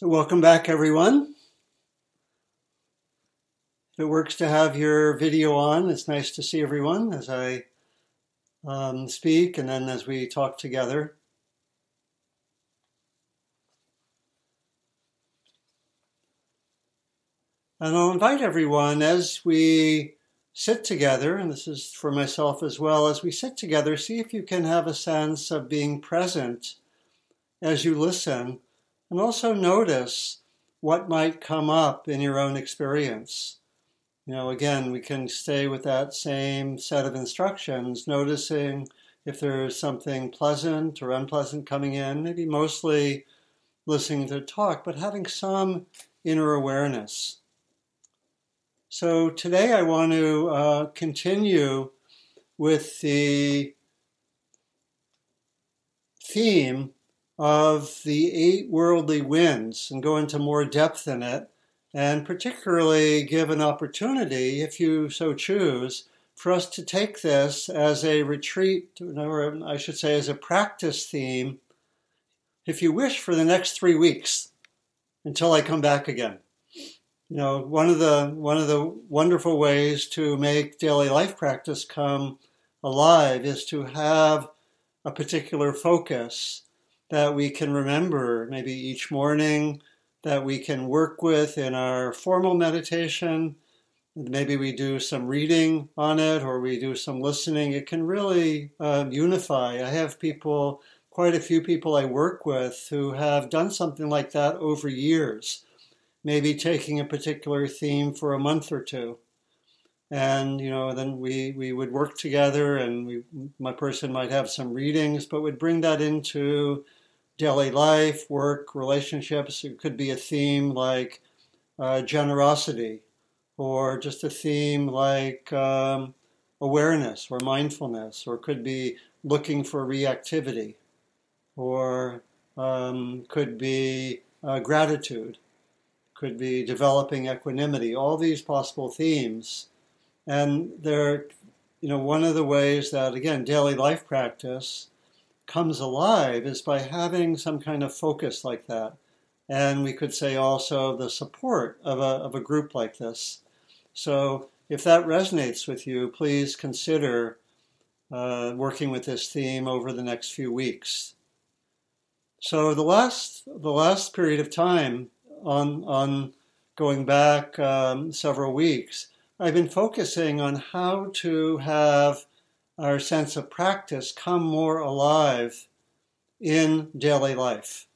So, welcome back, everyone. It works to have your video on, it's nice to see everyone as I um, speak and then as we talk together. And I'll invite everyone as we sit together, and this is for myself as well, as we sit together, see if you can have a sense of being present as you listen and also notice what might come up in your own experience. You know, again, we can stay with that same set of instructions, noticing if there's something pleasant or unpleasant coming in, maybe mostly listening to talk, but having some inner awareness. So today I want to uh, continue with the theme of the eight worldly winds and go into more depth in it, and particularly give an opportunity, if you so choose, for us to take this as a retreat, or I should say, as a practice theme, if you wish, for the next three weeks until I come back again. You know, one of the one of the wonderful ways to make daily life practice come alive is to have a particular focus that we can remember maybe each morning, that we can work with in our formal meditation. Maybe we do some reading on it or we do some listening. It can really uh, unify. I have people, quite a few people I work with, who have done something like that over years, maybe taking a particular theme for a month or two and you know then we we would work together and we my person might have some readings but would bring that into daily life, work, relationships. It could be a theme like uh, generosity, or just a theme like um, awareness or mindfulness, or could be looking for reactivity, or um, could be uh, gratitude, could be developing equanimity. All these possible themes, and they're, you know, one of the ways that again daily life practice comes alive is by having some kind of focus like that. And we could say also the support of a, of a group like this. So if that resonates with you, please consider uh, working with this theme over the next few weeks. So the last the last period of time on on going back um, several weeks, I've been focusing on how to have our sense of practice come more alive in daily life.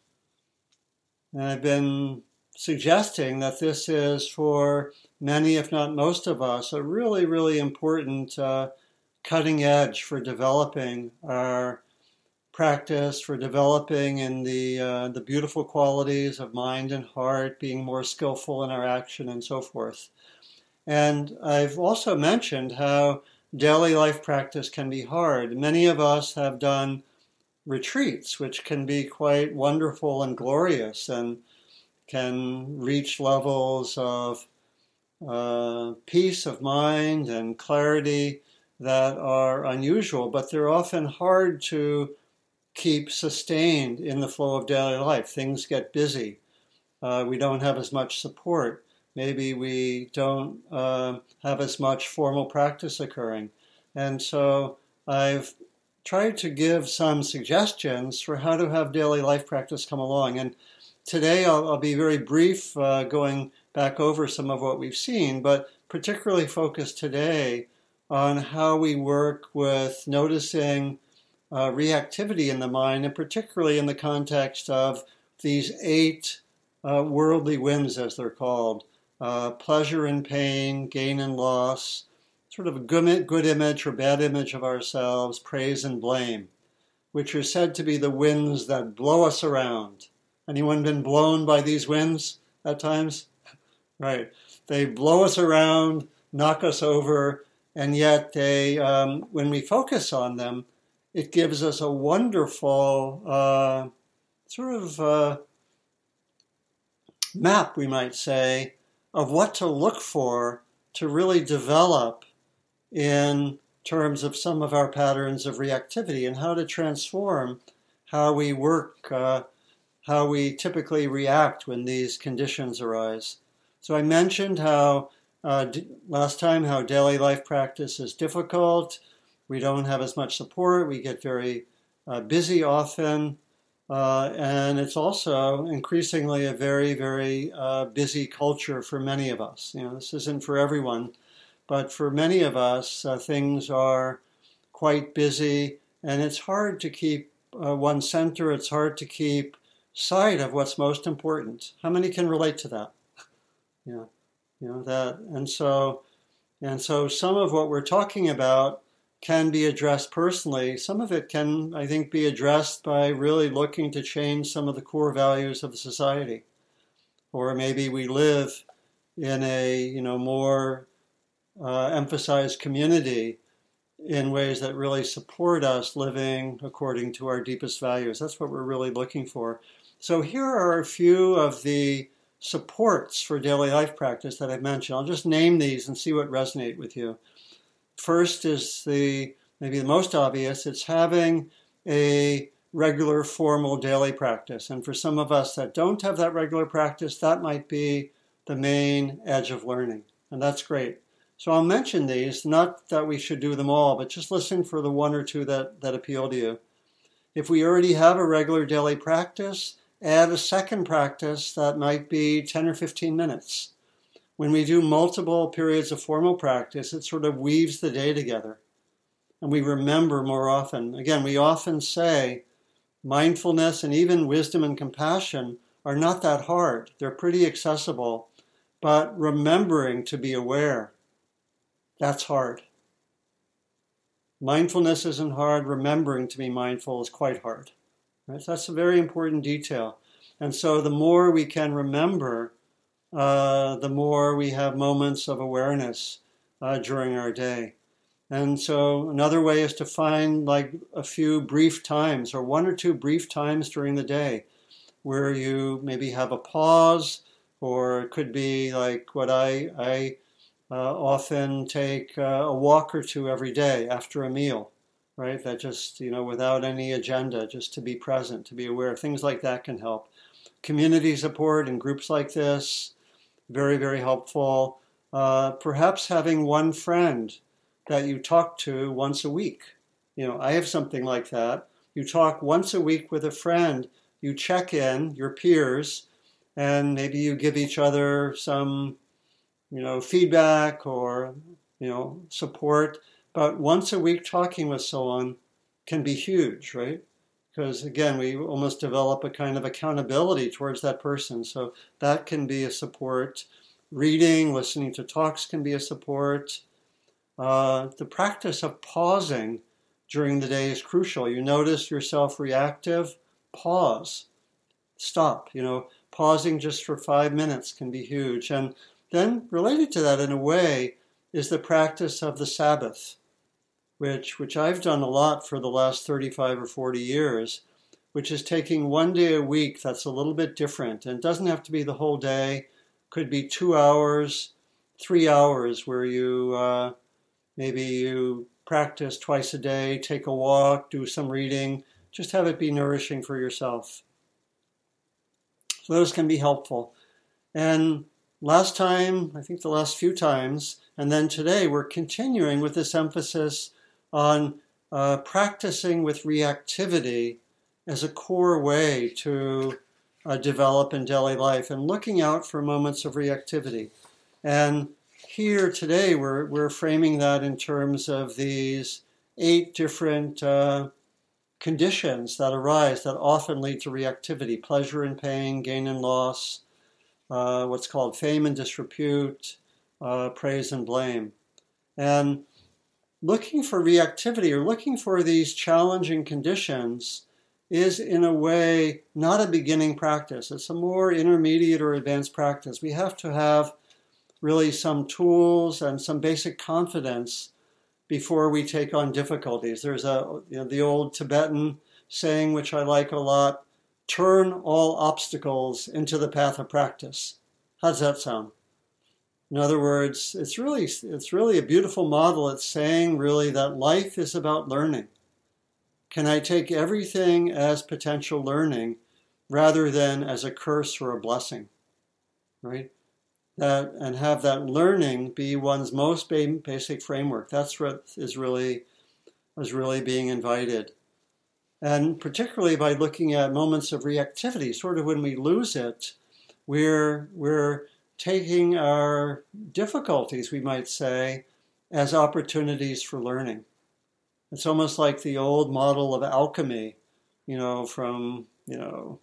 And I've been suggesting that this is for many, if not most of us, a really, really important uh, cutting edge for developing our practice, for developing in the uh, the beautiful qualities of mind and heart, being more skillful in our action, and so forth. And I've also mentioned how daily life practice can be hard. Many of us have done retreats, which can be quite wonderful and glorious and can reach levels of uh, peace of mind and clarity that are unusual, but they're often hard to keep sustained in the flow of daily life. Things get busy. Uh, we don't have as much support maybe we don't uh, have as much formal practice occurring. And so I've tried to give some suggestions for how to have daily life practice come along. And today I'll, I'll be very brief, uh, going back over some of what we've seen, but particularly focused today on how we work with noticing uh, reactivity in the mind, and particularly in the context of these eight uh, worldly winds, as they're called uh, pleasure and pain, gain and loss, sort of a good, good image or bad image of ourselves, praise and blame, which are said to be the winds that blow us around. Anyone been blown by these winds at times? right. They blow us around, knock us over, and yet they, um, when we focus on them, it gives us a wonderful uh, sort of uh, map, we might say, of what to look for to really develop in terms of some of our patterns of reactivity and how to transform how we work, uh, how we typically react when these conditions arise. So I mentioned how uh, d- last time how daily life practice is difficult. We don't have as much support. We get very uh, busy often. Uh, and it's also increasingly a very, very uh, busy culture for many of us. You know, this isn't for everyone, but for many of us, uh, things are quite busy, and it's hard to keep uh, one center. It's hard to keep sight of what's most important. How many can relate to that? yeah, you know that, and so, and so, some of what we're talking about can be addressed personally. Some of it can, I think, be addressed by really looking to change some of the core values of the society. Or maybe we live in a you know more uh, emphasized community in ways that really support us living according to our deepest values. That's what we're really looking for. So here are a few of the supports for daily life practice that I've mentioned. I'll just name these and see what resonate with you. First is the maybe the most obvious, it's having a regular formal daily practice. And for some of us that don't have that regular practice, that might be the main edge of learning. And that's great. So I'll mention these, not that we should do them all, but just listen for the one or two that, that appeal to you. If we already have a regular daily practice, add a second practice that might be 10 or 15 minutes when we do multiple periods of formal practice, it sort of weaves the day together. And we remember more often. Again, we often say mindfulness and even wisdom and compassion are not that hard, they're pretty accessible. But remembering to be aware, that's hard. Mindfulness isn't hard, remembering to be mindful is quite hard. Right? So that's a very important detail. And so the more we can remember, uh, the more we have moments of awareness uh, during our day. And so another way is to find like a few brief times or one or two brief times during the day where you maybe have a pause or it could be like what I, I uh, often take uh, a walk or two every day after a meal, right? That just, you know, without any agenda, just to be present, to be aware. Things like that can help. Community support in groups like this, very, very helpful. Uh, perhaps having one friend that you talk to once a week. You know, I have something like that. You talk once a week with a friend, you check in, your peers, and maybe you give each other some, you know, feedback or, you know, support. But once a week talking with someone can be huge, right? Because again we almost develop a kind of accountability towards that person. So that can be a support. Reading listening to talks can be a support. Uh, the practice of pausing during the day is crucial. You notice yourself reactive pause. Stop you know. Pausing just for five minutes can be huge. And then related to that in a way is the practice of the sabbath which, which I've done a lot for the last 35 or 40 years, which is taking one day a week that's a little bit different. And doesn't have to be the whole day, could be two hours, three hours where you uh, maybe you practice twice a day, take a walk, do some reading, just have it be nourishing for yourself. So those can be helpful. And last time, I think the last few times, and then today, we're continuing with this emphasis on uh, practicing with reactivity as a core way to uh, develop in daily life and looking out for moments of reactivity. And here today, we're, we're framing that in terms of these eight different uh, conditions that arise that often lead to reactivity pleasure and pain, gain and loss, uh, what's called fame and disrepute, uh, praise and blame. And looking for reactivity or looking for these challenging conditions is in a way not a beginning practice. It's a more intermediate or advanced practice. We have to have really some tools and some basic confidence before we take on difficulties. There's a you know, the old Tibetan saying which I like a lot, turn all obstacles into the path of practice. How does that sound? In other words, it's really it's really a beautiful model. It's saying really that life is about learning. Can I take everything as potential learning rather than as a curse or a blessing, right? That and have that learning be one's most basic framework. That's what is really is really being invited, and particularly by looking at moments of reactivity, sort of when we lose it, we're we're taking our difficulties, we might say, as opportunities for learning. It's almost like the old model of alchemy, you know, from you know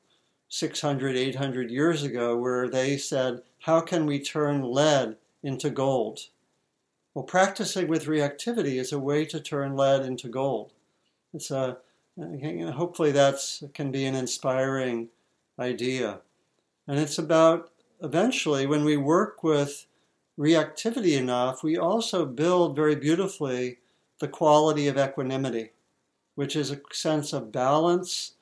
600, 800 years ago, where they said, How can we turn lead into gold? Well, practicing with reactivity is a way to turn lead into gold. It's a, hopefully that can be an inspiring idea. And it's about eventually when we work with reactivity enough, we also build very beautifully the quality of equanimity, which is a sense of balance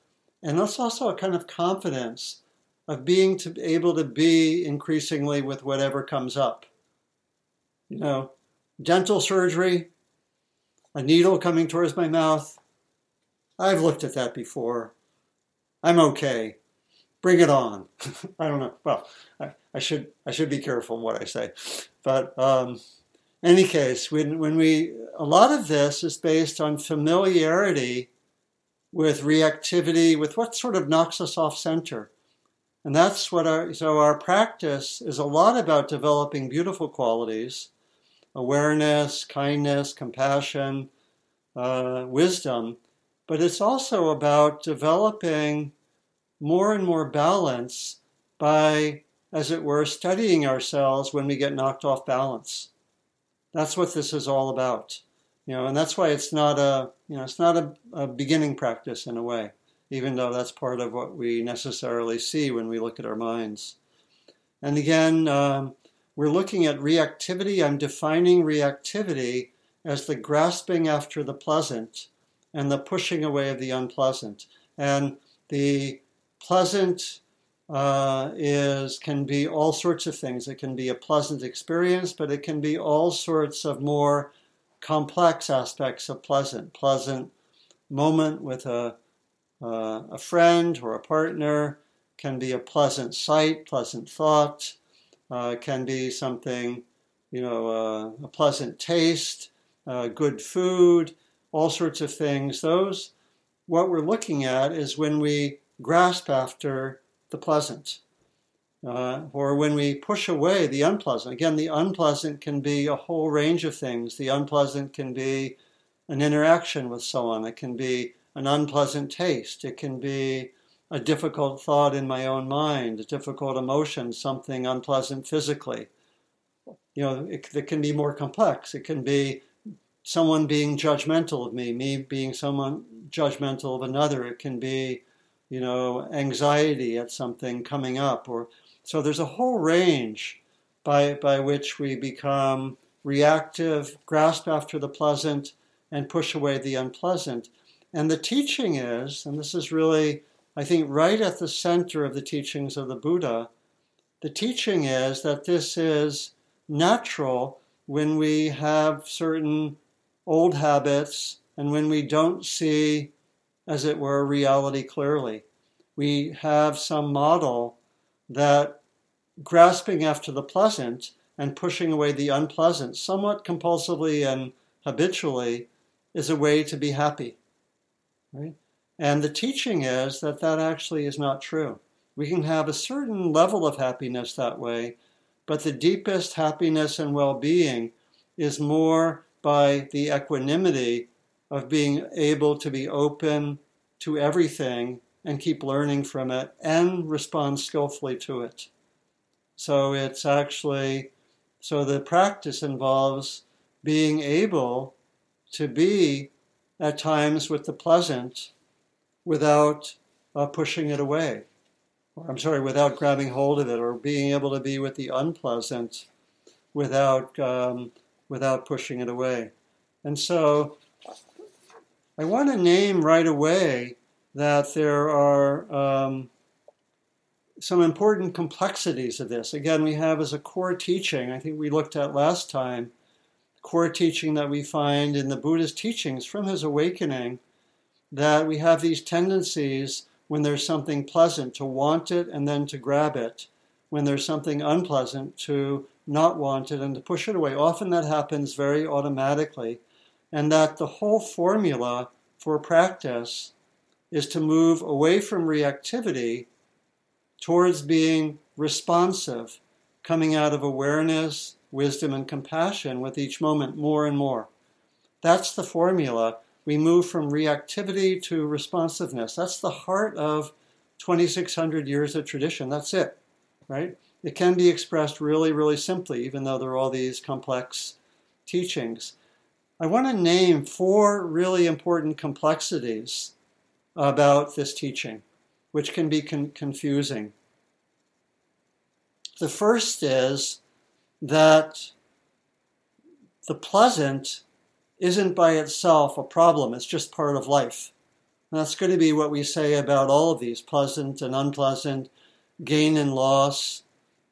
and that's also a kind of confidence of being to, able to be increasingly with whatever comes up. You know, dental surgery, a needle coming towards my mouth. I've looked at that before. I'm okay. Bring it on. I don't know. Well, I, I, should I should be careful what I say, but um, any case, when when we a lot of this is based on familiarity with reactivity, with what sort of knocks us off center. And that's what our, so our practice is a lot about developing beautiful qualities awareness, kindness, compassion, uh, wisdom, but it's also about developing more and more balance by, as it were, studying ourselves when we get knocked off balance. That's what this is all about. You know, and that's why it's not a you know it's not a, a beginning practice in a way, even though that's part of what we necessarily see when we look at our minds. And again, um, we're looking at reactivity. I'm defining reactivity as the grasping after the pleasant and the pushing away of the unpleasant. And the pleasant uh, is can be all sorts of things. It can be a pleasant experience, but it can be all sorts of more complex aspects of pleasant. Pleasant moment with a, uh, a friend or a partner can be a pleasant sight, pleasant thought, uh, can be something, you know, uh, a pleasant taste, uh, good food, all sorts of things. Those, what we're looking at is when we grasp after the pleasant uh, or when we push away the unpleasant. Again, the unpleasant can be a whole range of things. The unpleasant can be an interaction with someone, it can be an unpleasant taste, it can be a difficult thought in my own mind, a difficult emotion, something unpleasant physically. You know, it, it can be more complex. It can be someone being judgmental of me, me being someone judgmental of another. It can be, you know, anxiety at something coming up or so there's a whole range by, by which we become reactive, grasp after the pleasant, and push away the unpleasant. And the teaching is, and this is really, I think, right at the center of the teachings of the Buddha, the teaching is that this is natural when we have certain old habits and when we don't see, as it were, reality clearly. We have some model that grasping after the pleasant and pushing away the unpleasant, somewhat compulsively and habitually, is a way to be happy. Right? And the teaching is that that actually is not true. We can have a certain level of happiness that way, but the deepest happiness and well being is more by the equanimity of being able to be open to everything and keep learning from it and respond skillfully to it. So it's actually, so the practice involves being able to be at times with the pleasant without uh, pushing it away. Or, I'm sorry, without grabbing hold of it, or being able to be with the unpleasant without, um, without pushing it away. And so I want to name right away that there are um, some important complexities of this. Again, we have as a core teaching, I think we looked at last time, core teaching that we find in the Buddha's teachings from his awakening, that we have these tendencies when there's something pleasant, to want it and then to grab it. When there's something unpleasant, to not want it and to push it away. Often that happens very automatically. And that the whole formula for practice is to move away from reactivity towards being responsive, coming out of awareness, wisdom, and compassion with each moment more and more. That's the formula we move from reactivity to responsiveness. That's the heart of 2,600 years of tradition. That's it, right? It can be expressed really, really simply, even though there are all these complex teachings. I want to name four really important complexities about this teaching, which can be con- confusing. The first is that the pleasant isn't by itself a problem, it's just part of life. And that's going to be what we say about all of these pleasant and unpleasant, gain and loss,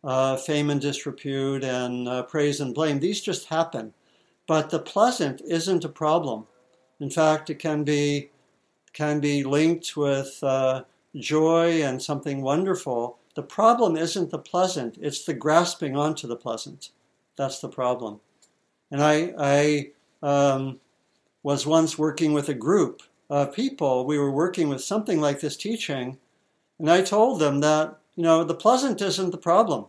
uh, fame and disrepute, and uh, praise and blame. These just happen. But the pleasant isn't a problem. In fact, it can be, can be linked with uh, joy and something wonderful. The problem isn't the pleasant, it's the grasping onto the pleasant. That's the problem. And I, I um, was once working with a group of people. We were working with something like this teaching, and I told them that, you know, the pleasant isn't the problem.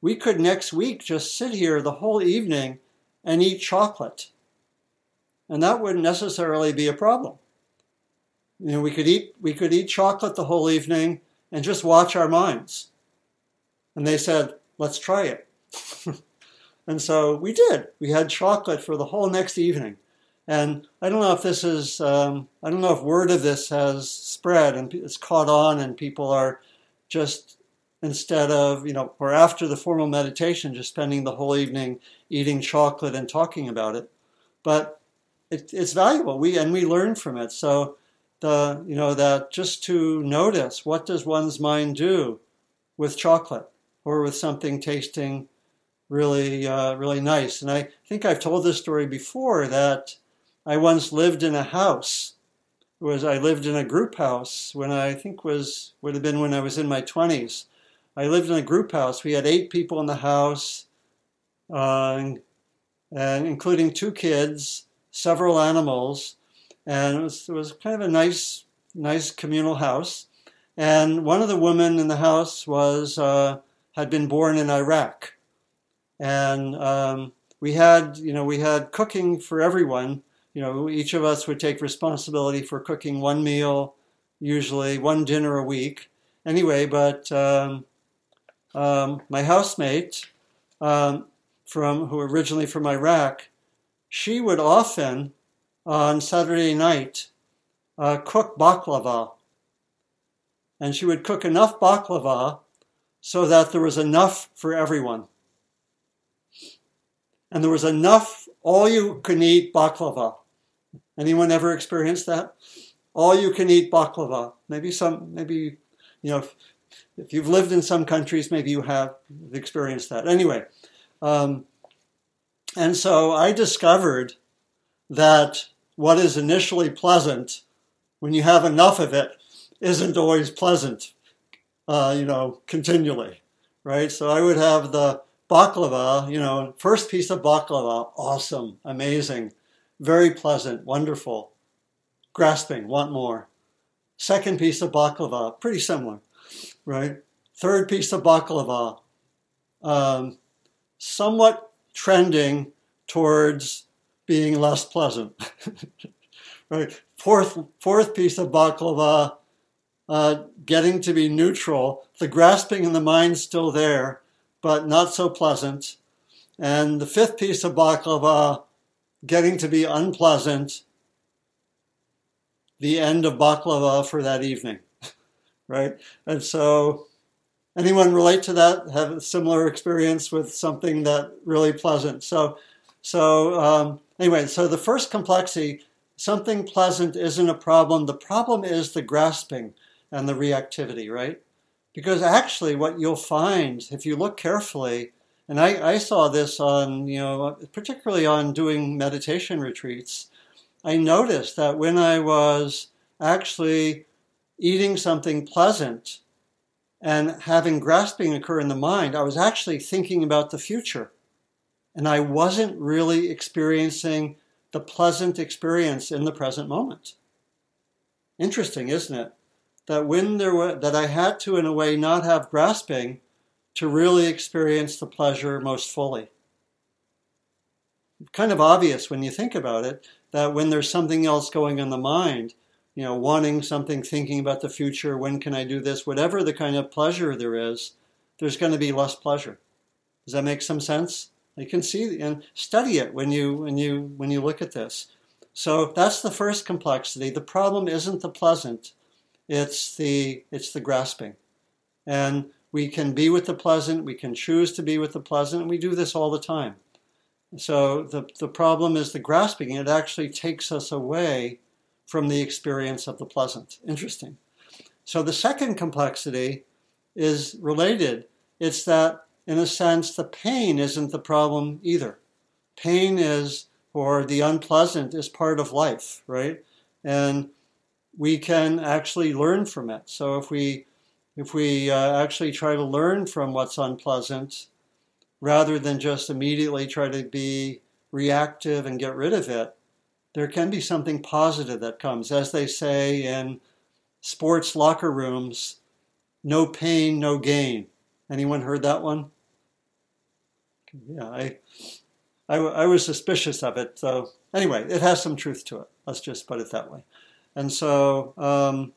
We could next week just sit here the whole evening and eat chocolate. And that wouldn't necessarily be a problem. You know, we could eat we could eat chocolate the whole evening and just watch our minds. And they said, let's try it. And so we did. We had chocolate for the whole next evening. And I don't know if this is, um, I don't know if word of this has spread and it's caught on and people are just, instead of, you know, or after the formal meditation, just spending the whole evening eating chocolate and talking about it. But it, it's valuable. We, and we learn from it. So the, you know, that just to notice what does one's mind do with chocolate or with something tasting really, uh, really nice. And I think I've told this story before that I once lived in a house. It was I lived in a group house when I think was would have been when I was in my twenties. I lived in a group house. We had eight people in the house, uh, and including two kids, several animals, and it was, it was kind of a nice, nice communal house. And one of the women in the house was uh, had been born in Iraq, and um, we had you know we had cooking for everyone. You know each of us would take responsibility for cooking one meal usually one dinner a week. Anyway but um, um, my housemate um, from who originally from iraq she would often on saturday night uh, cook baklava and she would cook enough baklava so that there was enough for everyone and there was enough all you can eat baklava. Anyone ever experienced that? All you can eat baklava. Maybe some, maybe, you know, if, if you've lived in some countries, maybe you have experienced that. Anyway, um, and so I discovered that what is initially pleasant, when you have enough of it, isn't always pleasant, uh, you know, continually, right? So I would have the baklava, you know, first piece of baklava, awesome, amazing, very pleasant, wonderful, grasping, want more. Second piece of baklava, pretty similar, right? Third piece of baklava, um, somewhat trending towards being less pleasant, right? Fourth, fourth piece of baklava, uh, getting to be neutral, the grasping in the mind still there, but not so pleasant. And the fifth piece of baklava, getting to be unpleasant, the end of baklava for that evening, right? And so, anyone relate to that? Have a similar experience with something that really pleasant? So, so um, anyway, so the first complexity, something pleasant isn't a problem. The problem is the grasping and the reactivity, right? Because actually, what you'll find if you look carefully, and I, I saw this on, you know, particularly on doing meditation retreats, I noticed that when I was actually eating something pleasant and having grasping occur in the mind, I was actually thinking about the future. And I wasn't really experiencing the pleasant experience in the present moment. Interesting, isn't it? That when there were, that I had to, in a way, not have grasping to really experience the pleasure most fully. Kind of obvious when you think about it that when there's something else going on in the mind, you know, wanting something, thinking about the future, when can I do this, whatever the kind of pleasure there is, there's going to be less pleasure. Does that make some sense? You can see and study it when you when you when you look at this. So that's the first complexity. The problem isn't the pleasant, it's the it's the grasping. And we can be with the pleasant, we can choose to be with the pleasant, and we do this all the time. So the, the problem is the grasping. It actually takes us away from the experience of the pleasant. Interesting. So the second complexity is related. It's that, in a sense, the pain isn't the problem either. Pain is, or the unpleasant, is part of life, right? And we can actually learn from it. So if we if we uh, actually try to learn from what's unpleasant, rather than just immediately try to be reactive and get rid of it, there can be something positive that comes. As they say in sports locker rooms, no pain, no gain. Anyone heard that one? Yeah, I, I, I was suspicious of it. So anyway, it has some truth to it. Let's just put it that way. And so, um,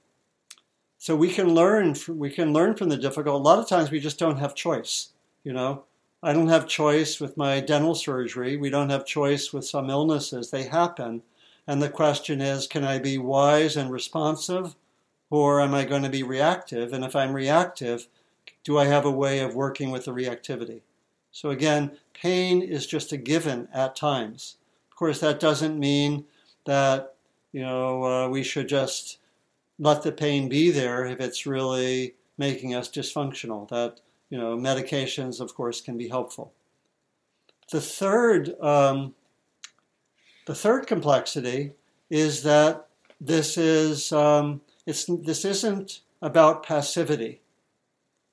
so we can learn. From, we can learn from the difficult. A lot of times we just don't have choice. You know, I don't have choice with my dental surgery. We don't have choice with some illnesses. They happen. And the question is can I be wise and responsive or am I going to be reactive? And if I'm reactive, do I have a way of working with the reactivity? So again, pain is just a given at times. Of course, that doesn't mean that you know uh, we should just let the pain be there if it's really making us dysfunctional. That you know, medications, of course, can be helpful. The third, um, the third complexity is that this is um, it's this isn't about passivity.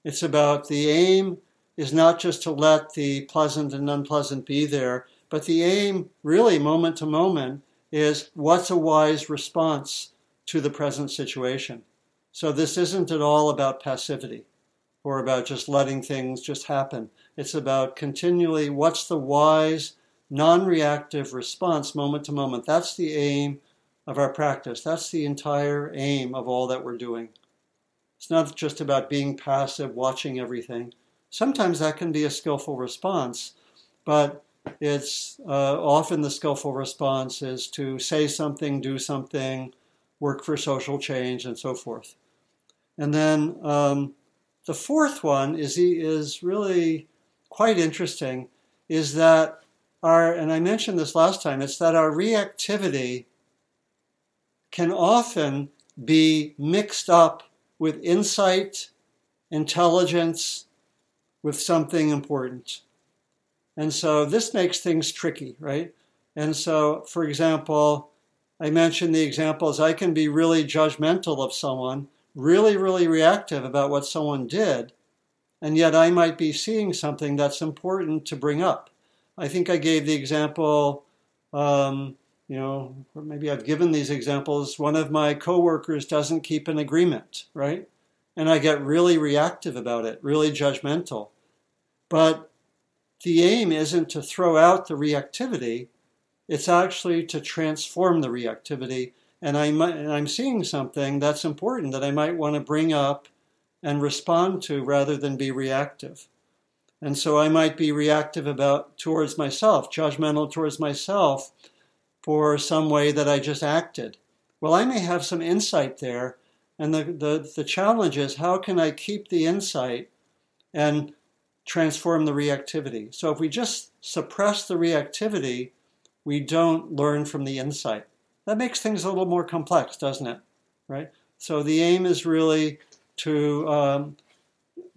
It's about the aim is not just to let the pleasant and unpleasant be there, but the aim, really, moment to moment, is what's a wise response to the present situation. So this isn't at all about passivity or about just letting things just happen. It's about continually what's the wise, non reactive response moment to moment. That's the aim of our practice. That's the entire aim of all that we're doing. It's not just about being passive, watching everything. Sometimes that can be a skillful response, but it's uh, often the skillful response is to say something, do something, work for social change, and so forth. And then um, the fourth one is is really quite interesting. Is that our and I mentioned this last time. It's that our reactivity can often be mixed up with insight, intelligence, with something important. And so this makes things tricky, right? And so, for example, I mentioned the examples I can be really judgmental of someone really, really reactive about what someone did, and yet I might be seeing something that's important to bring up. I think I gave the example, um, you know, or maybe I've given these examples. One of my coworkers doesn't keep an agreement, right? And I get really reactive about it, really judgmental. But the aim isn't to throw out the reactivity, it's actually to transform the reactivity and I might, and I'm seeing something that's important that I might want to bring up and respond to rather than be reactive. And so I might be reactive about towards myself, judgmental towards myself for some way that I just acted. Well, I may have some insight there, and the, the, the challenge is how can I keep the insight and transform the reactivity? So if we just suppress the reactivity, we don't learn from the insight. That makes things a little more complex, doesn't it? Right? So the aim is really to um,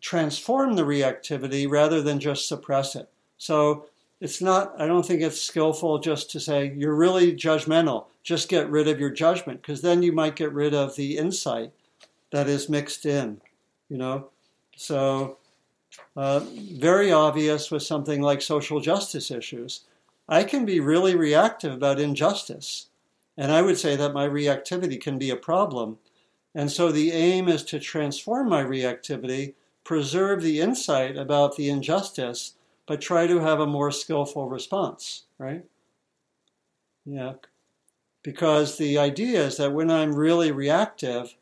transform the reactivity rather than just suppress it. So it's not, I don't think it's skillful just to say, you're really judgmental. Just get rid of your judgment, because then you might get rid of the insight. that is mixed in, you know. So, uh, very obvious with something like social justice issues. I can be really reactive about injustice, and I would say that my reactivity can be a problem. And so the aim is to transform my reactivity, preserve the insight about the injustice, but try to have a more skillful response, right? Yeah. Because the idea is that when I'm really reactive,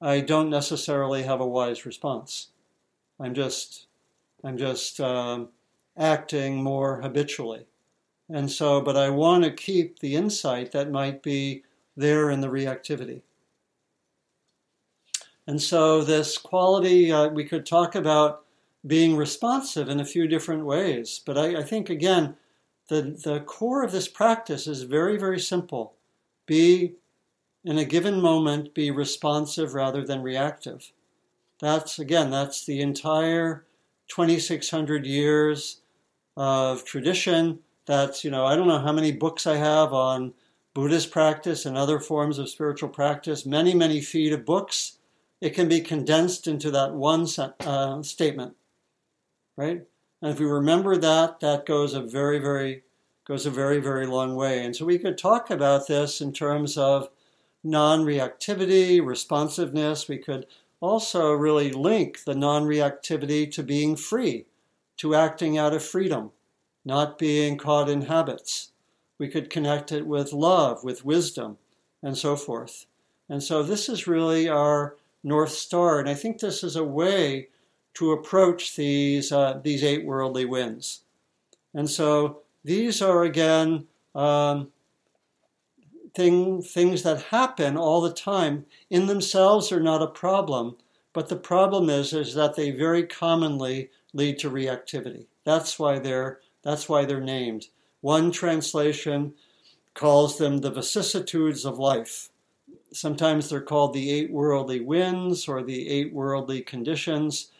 I don't necessarily have a wise response. I'm just, I'm just um, acting more habitually. And so, but I want to keep the insight that might be there in the reactivity. And so, this quality, uh, we could talk about being responsive in a few different ways. But I, I think, again, the, the core of this practice is very, very simple. Be, in a given moment, be responsive rather than reactive. That's, again, that's the entire 2,600 years of tradition. That's, you know, I don't know how many books I have on Buddhist practice and other forms of spiritual practice, many, many feet of books. It can be condensed into that one uh, statement, right? And if we remember that, that goes a very, very goes a very, very long way. And so we could talk about this in terms of non-reactivity, responsiveness. We could also really link the non-reactivity to being free, to acting out of freedom, not being caught in habits. We could connect it with love, with wisdom, and so forth. And so this is really our North Star. And I think this is a way to approach these, uh, these eight worldly winds. And so these are again um, thing, things that happen all the time. In themselves are not a problem, but the problem is, is that they very commonly lead to reactivity. That's why they're, that's why they're named. One translation calls them the vicissitudes of life. Sometimes they're called the eight worldly winds or the eight worldly conditions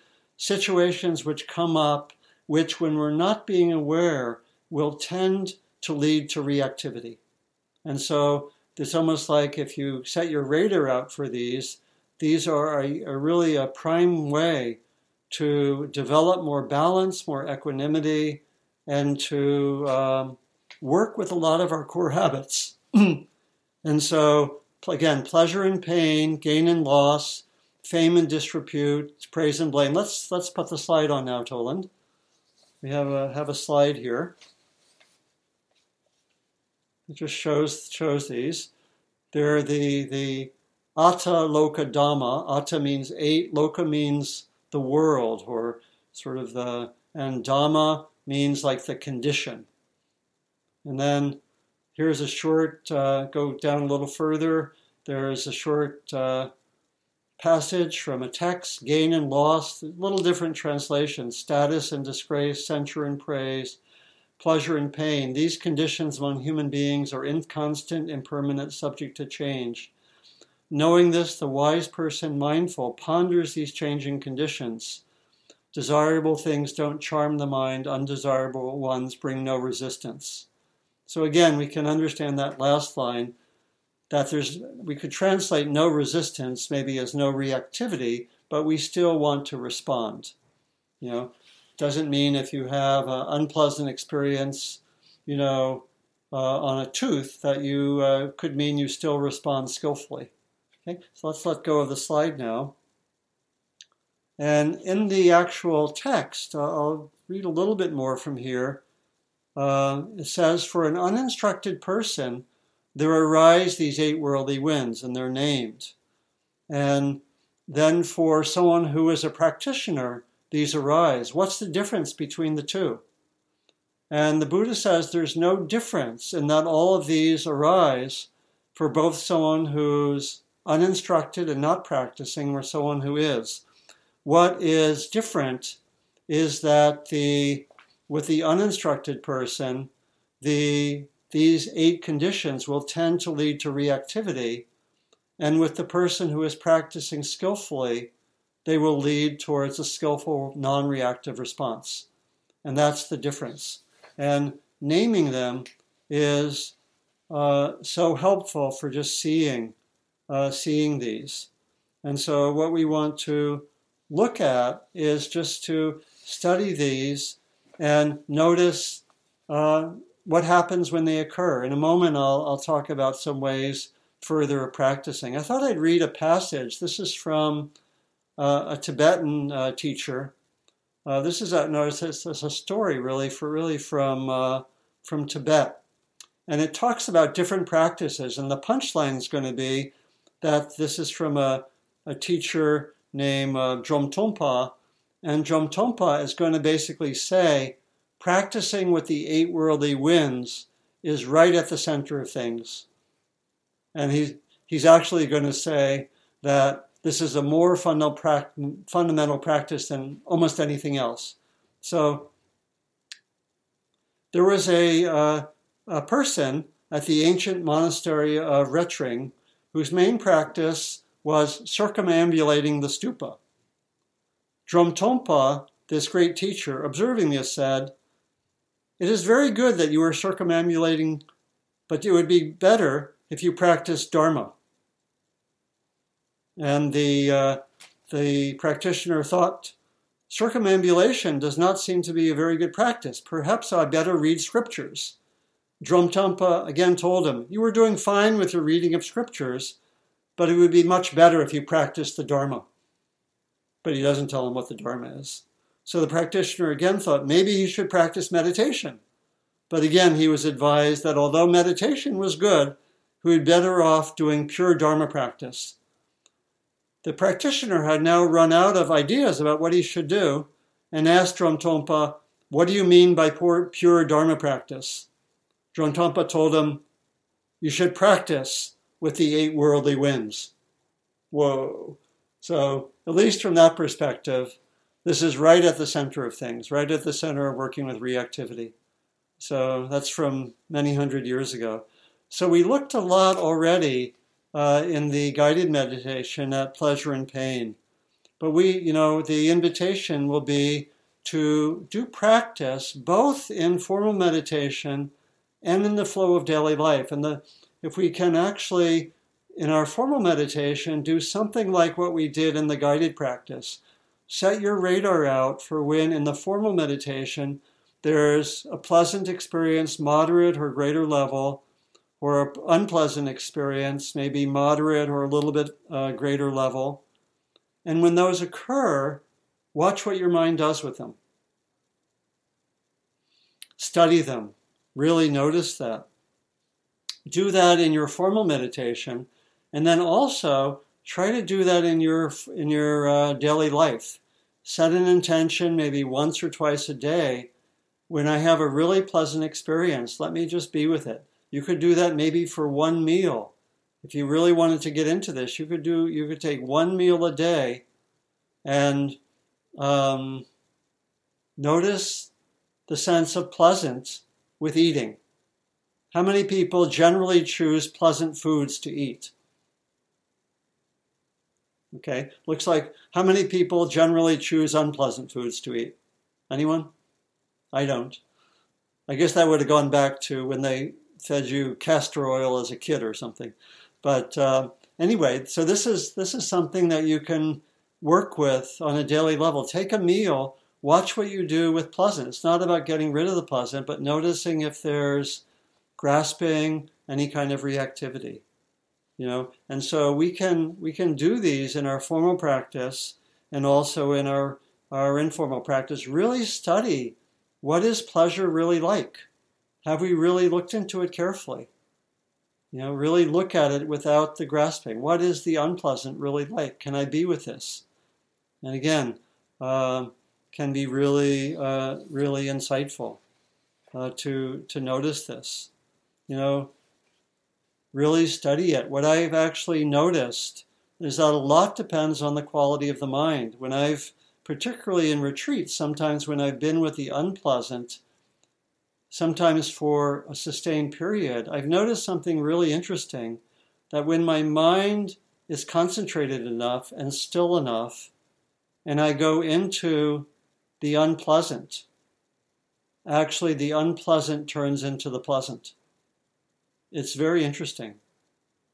situations which come up, which, when we're not being aware, will tend to lead to reactivity. And so it's almost like if you set your radar out for these, these are a, a really a prime way to develop more balance, more equanimity, and to um, work with a lot of our core habits. and so, again, pleasure and pain, gain and loss, fame and disrepute, praise and blame. Let's let's put the slide on now, Toland. We have a have a slide here. It just shows shows these. They're the the Attha Loka Dhamma. Attha means eight. Loka means the world, or sort of the and Dhamma means like the condition. And then here's a short. Uh, go down a little further. There is a short. Uh, passage from a text, gain and loss, little different translations, status and disgrace, censure and praise, pleasure and pain. These conditions among human beings are inconstant, impermanent, subject to change. Knowing this, the wise person, mindful, ponders these changing conditions. Desirable things don't charm the mind, undesirable ones bring no resistance. So again, we can understand that last line that there's we could translate no resistance maybe as no reactivity, but we still want to respond. You know, doesn't mean if you have an unpleasant experience, you know, uh, on a tooth that you uh, could mean you still respond skillfully. Okay, so let's let go of the slide now. And in the actual text, uh, I'll read a little bit more from here. Uh, it says, For an uninstructed person, there arise these eight worldly winds, and they're named. And then for someone who is a practitioner, these arise. What's the difference between the two? And the Buddha says there's no difference in that all of these arise for both someone who's uninstructed and not practicing or someone who is. What is different is that the with the uninstructed person, the these eight conditions will tend to lead to reactivity. And with the person who is practicing skillfully, they will lead towards a skillful non reactive response. And that's the difference. And naming them is uh, so helpful for just seeing, uh, seeing these. And so, what we want to look at is just to study these and notice uh, what happens when they occur. In a moment, I'll, I'll talk about some ways further of practicing. I thought I'd read a passage. This is from uh, a Tibetan uh, teacher. Uh, this is a, no, it's, it's, a story really for really from uh, from Tibet, and it talks about different practices. And the punchline is going to be that this is from a, a teacher named uh, Dromtonpa, and Dromtonpa is going to basically say practicing with the eight worldly winds is right at the center of things. And he's, he's actually going to say that this is a more fundamental practice than almost anything else. So there was a, uh, a person at the ancient monastery of Reting whose main practice was circumambulating the stupa. Dromtonpa, this great teacher, observing this, said, It is very good that you are circumambulating, but it would be better if you practiced Dharma. And the, uh, the practitioner thought, circumambulation does not seem to be a very good practice. Perhaps I better read scriptures. Dromtonpa again told him, You were doing fine with your reading of scriptures, but it would be much better if you practiced the Dharma. But he doesn't tell him what the Dharma is. So the practitioner again thought maybe he should practice meditation. But again, he was advised that although meditation was good, he would be better off doing pure Dharma practice. The practitioner had now run out of ideas about what he should do and asked Dromtonpa, What do you mean by pure Dharma practice? Dromtonpa told him, You should practice with the eight worldly winds. Whoa. So, at least from that perspective, this is right at the center of things, right at the center of working with reactivity. So, that's from many hundred years ago. So, we looked a lot already uh, in the guided meditation at pleasure and pain. But we, you know, the invitation will be to do practice both in formal meditation and in the flow of daily life. And the, if we can actually, in our formal meditation, do something like what we did in the guided practice, set your radar out for when in the formal meditation there's a pleasant experience, moderate or greater level, or an unpleasant experience, maybe moderate or a little bit uh, greater level. And when those occur, watch what your mind does with them. Study them. Really notice that. Do that in your formal meditation, and then also try to do that in your in your uh, daily life. Set an intention, maybe once or twice a day. When I have a really pleasant experience, let me just be with it. You could do that maybe for one meal. If you really wanted to get into this, you could do you could take one meal a day and um, notice the sense of pleasant with eating. How many people generally choose pleasant foods to eat? Okay, looks like how many people generally choose unpleasant foods to eat? Anyone? I don't. I guess that would have gone back to when they fed you castor oil as a kid or something. But uh, anyway, so this is this is something that you can work with on a daily level. Take a meal, watch what you do with pleasant. It's not about getting rid of the pleasant, but noticing if there's grasping, any kind of reactivity. You know, and so we can we can do these in our formal practice and also in our our informal practice. Really study what is pleasure really like have we really looked into it carefully? You know, really look at it without the grasping. What is the unpleasant really like? Can I be with this? And again, uh, can be really, uh, really insightful uh, to to notice this. You know, really study it. What I've actually noticed is that a lot depends on the quality of the mind. When I've, particularly in retreats, sometimes when I've been with the unpleasant, sometimes for a sustained period, I've noticed something really interesting that when my mind is concentrated enough and still enough, and I go into the unpleasant, actually the unpleasant turns into the pleasant. It's very interesting.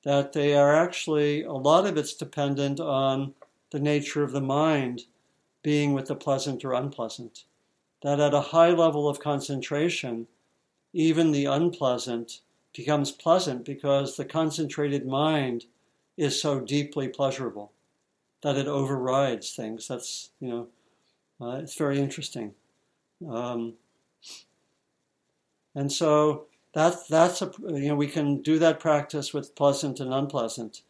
that they are actually, a lot of it's dependent on the nature of the mind being with the pleasant or unpleasant. That at a high level of concentration, even the unpleasant becomes pleasant because the concentrated mind is so deeply pleasurable that it overrides things. That's, you know, uh, it's very interesting. Um, and so that, that's a, you know, we can do that practice with pleasant and unpleasant.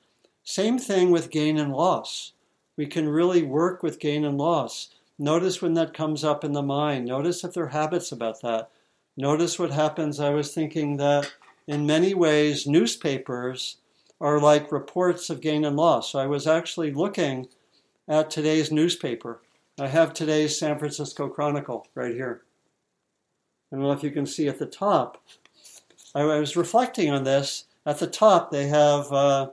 Same thing with gain and loss. We can really work with gain and loss. Notice when that comes up in the mind. Notice if there are habits about that. Notice what happens. I was thinking that in many ways, newspapers are like reports of gain and loss. So I was actually looking at today's newspaper. I have today's San Francisco Chronicle right here. I don't know if you can see at the top. I was reflecting on this. At the top, they have, uh,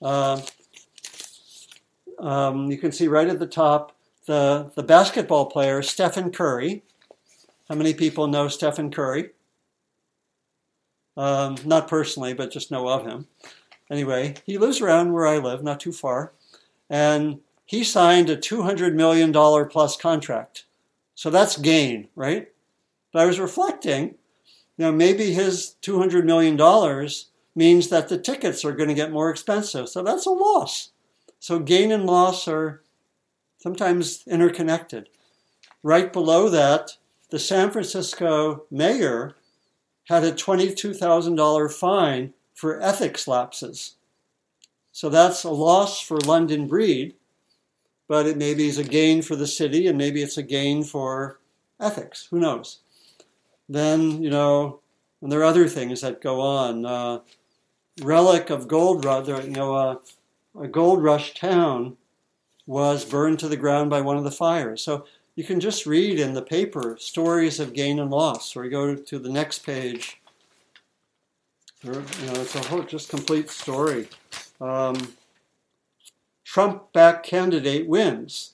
uh, um, you can see right at the top, the, the basketball player, Stephen Curry. How many people know Stephen Curry? Um, not personally, but just know of him. Anyway, he lives around where I live, not too far. And he signed a $200 million plus contract. So that's gain, right? But I was reflecting, know, maybe his $200 million means that the tickets are going to get more expensive. So that's a loss. So gain and loss are sometimes interconnected. Right below that, the San Francisco mayor had a $22,000 fine for ethics lapses. So that's a loss for London Breed, but it maybe is a gain for the city and maybe it's a gain for ethics. Who knows? Then, you know, and there are other things that go on. Uh, relic of gold rush, you know, uh, a gold rush town was burned to the ground by one of the fires. So you can just read in the paper stories of gain and loss, or you go to the next page. you know, it's a whole just complete story. Um, Trump-backed candidate wins.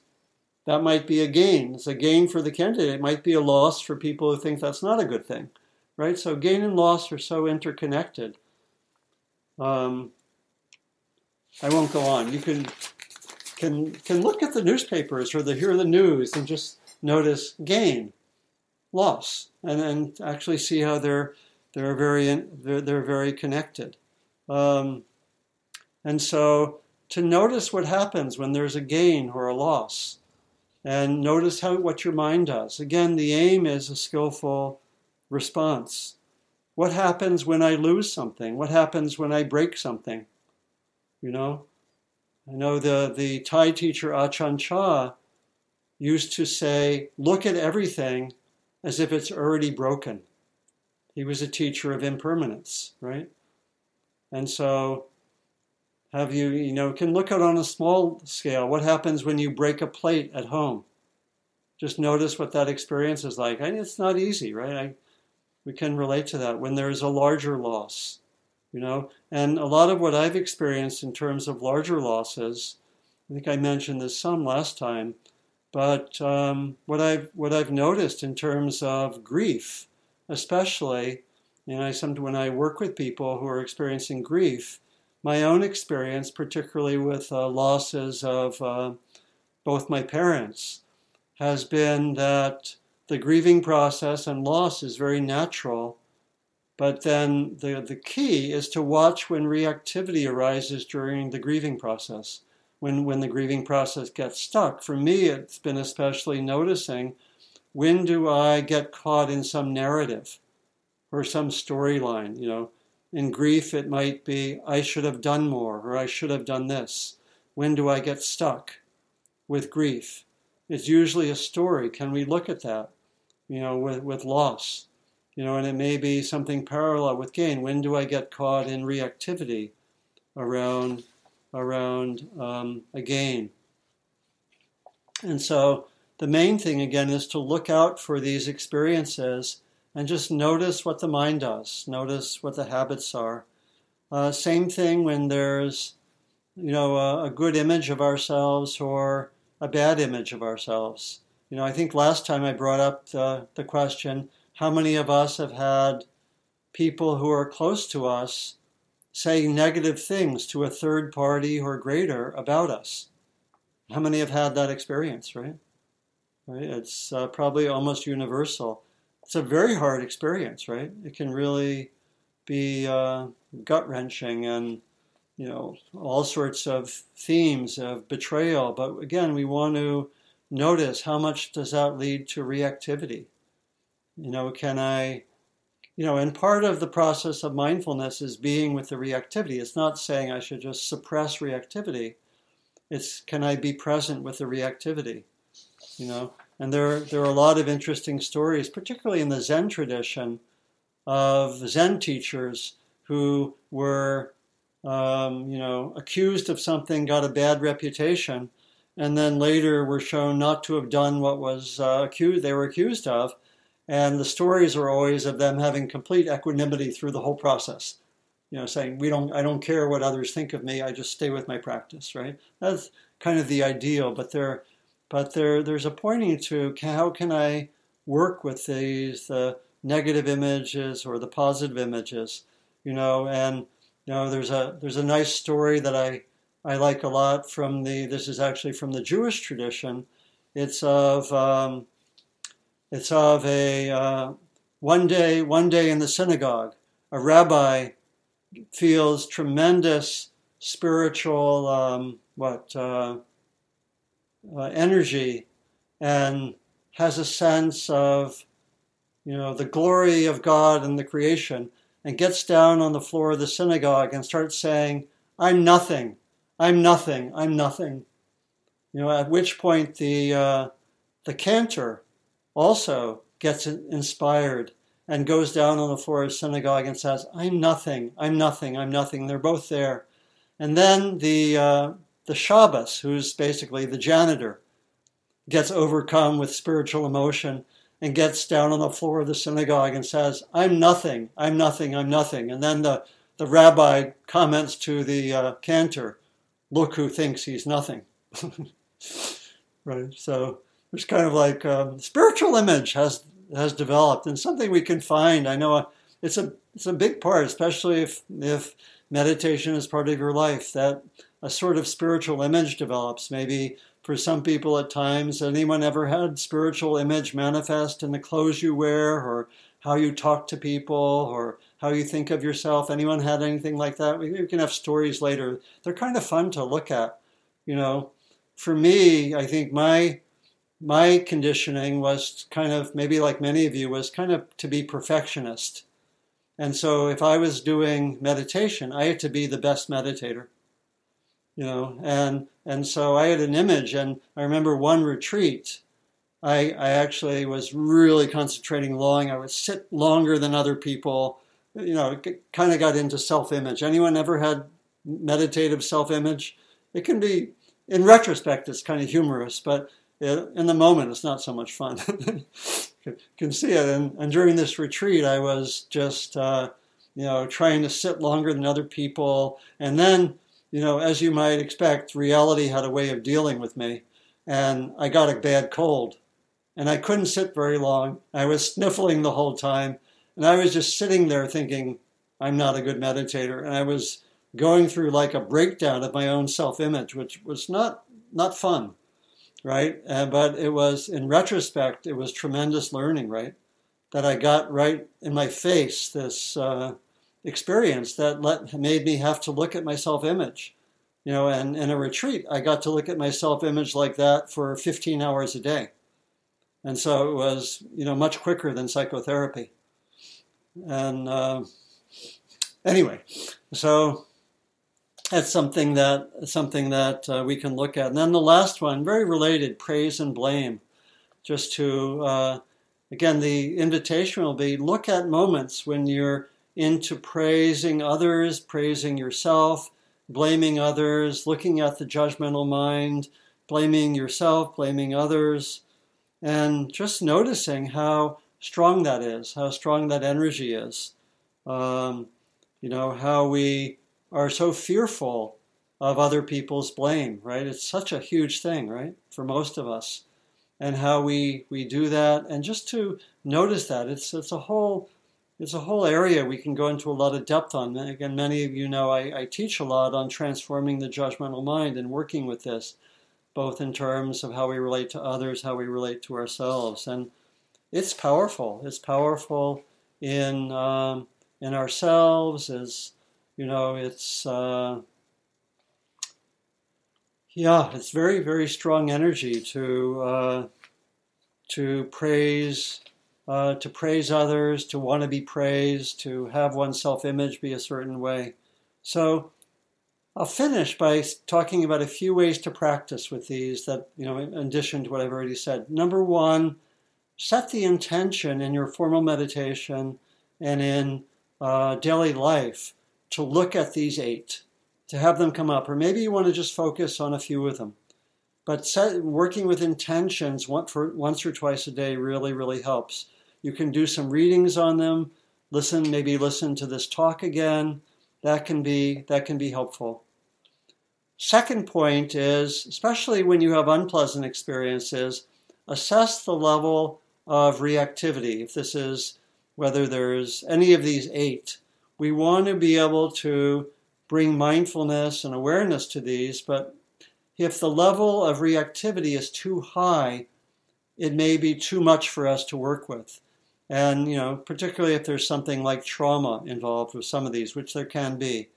That might be a gain. It's a gain for the candidate. It might be a loss for people who think that's not a good thing, right? So gain and loss are so interconnected. Um, I won't go on. You can can can look at the newspapers or the hear the news and just notice gain, loss, and then actually see how they're they're very they're, they're very connected. Um, and so to notice what happens when there's a gain or a loss, and notice how what your mind does. Again, the aim is a skillful response. What happens when I lose something? What happens when I break something? You know, I know the, the Thai teacher Ajahn Chah used to say, look at everything as if it's already broken. He was a teacher of impermanence, right? And so have you, you know, can look at on a small scale what happens when you break a plate at home. Just notice what that experience is like. And it's not easy, right? I, we can relate to that when there's a larger loss you know and a lot of what i've experienced in terms of larger losses i think i mentioned this some last time but um, what i've what i've noticed in terms of grief especially you know when i work with people who are experiencing grief my own experience particularly with uh, losses of uh, both my parents has been that the grieving process and loss is very natural but then the, the key is to watch when reactivity arises during the grieving process, when, when the grieving process gets stuck. For me, it's been especially noticing when do I get caught in some narrative or some storyline, you know. In grief, it might be, I should have done more, or I should have done this. When do I get stuck with grief? It's usually a story. Can we look at that, you know, with, with loss? you know, and it may be something parallel with gain. When do I get caught in reactivity around around um, a gain? And so the main thing again is to look out for these experiences and just notice what the mind does. Notice what the habits are. Uh, same thing when there's, you know, a, a good image of ourselves or a bad image of ourselves. You know, I think last time I brought up the, the question how many of us have had people who are close to us saying negative things to a third party or greater about us. How many have had that experience, right? Right? It's uh, probably almost universal. It's a very hard experience, right? It can really be uh, gut wrenching and you know all sorts of themes of betrayal. But again, we want to notice how much does that lead to reactivity. You know, can I you know, and part of the process of mindfulness is being with the reactivity. It's not saying I should just suppress reactivity. It's can I be present with the reactivity? You know, and there there are a lot of interesting stories, particularly in the Zen tradition, of Zen teachers who were, um, you know, accused of something, got a bad reputation, and then later were shown not to have done what was uh, accused they were accused of, and the stories are always of them having complete equanimity through the whole process. You know, saying, we don't, I don't care what others think of me, I just stay with my practice, right? That's kind of the ideal, but there, but there, there's a pointing to how can I work with these the negative images or the positive images, you know, and you know, there's a there's a nice story that I I like a lot from the this is actually from the Jewish tradition. It's of um, it's of a uh, one day, one day in the synagogue, a rabbi feels tremendous spiritual um, what uh, uh, energy and has a sense of you know the glory of God and the creation and gets down on the floor of the synagogue and starts saying I'm nothing. I'm nothing. I'm nothing. You know at which point the uh, the cantor also gets inspired and goes down on the floor of the synagogue and says, I'm nothing, I'm nothing, I'm nothing. They're both there. And then the, uh, the shammes, who's basically the janitor, gets overcome with spiritual emotion and gets down on the floor of the synagogue and says, I'm nothing, I'm nothing, I'm nothing. And then the, the rabbi comments to the uh, cantor, Look who thinks he's nothing. right? So there's kind of like um, spiritual image has has developed and something we can find. I know uh, it's a it's a big part, especially if if meditation is part of your life. That a sort of spiritual image develops. Maybe for some people at times, anyone ever had spiritual image manifest in the clothes you wear or how you talk to people or how you think of yourself? Anyone had anything like that? We, we can have stories later. They're kind of fun to look at. You know, for me, I think my my conditioning was kind of maybe like many of you was kind of to be perfectionist. And so if I was doing meditation, I had to be the best meditator. You know, and and so I had an image and I remember one retreat I, I actually was really concentrating long. I would sit longer than other people. You know, kind of got into self-image. Anyone ever had meditative self-image? It can be, in retrospect, it's kind of humorous, but it, in the moment, it's not so much fun. you can see it. And, and, during this retreat, I was just, uh, you know, trying to sit longer than other people. And then, you know, as you might expect, reality had a way of dealing with me. And I got a bad cold. And I couldn't sit very long. I was sniffling the whole time. And I was just sitting there thinking, I'm not a good meditator. And I was going through like a breakdown of my own self image, which was not, not fun right? Uh, but it was, in retrospect, it was tremendous learning, right? That I got right in my face this uh, experience that let, made me have to look at my self image. You know, and in a retreat, I got to look at my self image like that for 15 hours a day. And so it was, you know, much quicker than psychotherapy. And uh, anyway, so that's something that something that uh, we can look at. And then the last one, very related, praise and blame. Just to uh, again, the invitation will be look at moments when you're into praising others, praising yourself, blaming others, looking at the judgmental mind, blaming yourself, blaming others, and just noticing how strong that is, how strong that energy is. Um, you know how we are so fearful of other people's blame, right? It's such a huge thing, right, for most of us. And how we, we do that, and just to notice that, it's, it's a whole it's a whole area we can go into a lot of depth on. Again, many of you know I, I teach a lot on transforming the judgmental mind and working with this, both in terms of how we relate to others, how we relate to ourselves, and it's powerful. It's powerful in um, in ourselves. As you know, it's uh, yeah, it's very very strong energy to uh, to praise uh, to praise others, to want to be praised, to have one's self image be a certain way. So I'll finish by talking about a few ways to practice with these that, you know, in addition to what I've already said. Number one, set the intention in your formal meditation and in uh, daily life to look at these eight, to have them come up. Or maybe you want to just focus on a few of them. But set, working with intentions once, once or twice a day really, really helps. You can do some readings on them, listen, maybe listen to this talk again. That can be that can be helpful. Second point is, especially when you have unpleasant experiences, assess the level of reactivity. If this is whether there's any of these eight, we want to be able to bring mindfulness and awareness to these, but if the level of reactivity is too high, it may be too much for us to work with. And, you know, particularly if there's something like trauma involved with some of these, which there can be.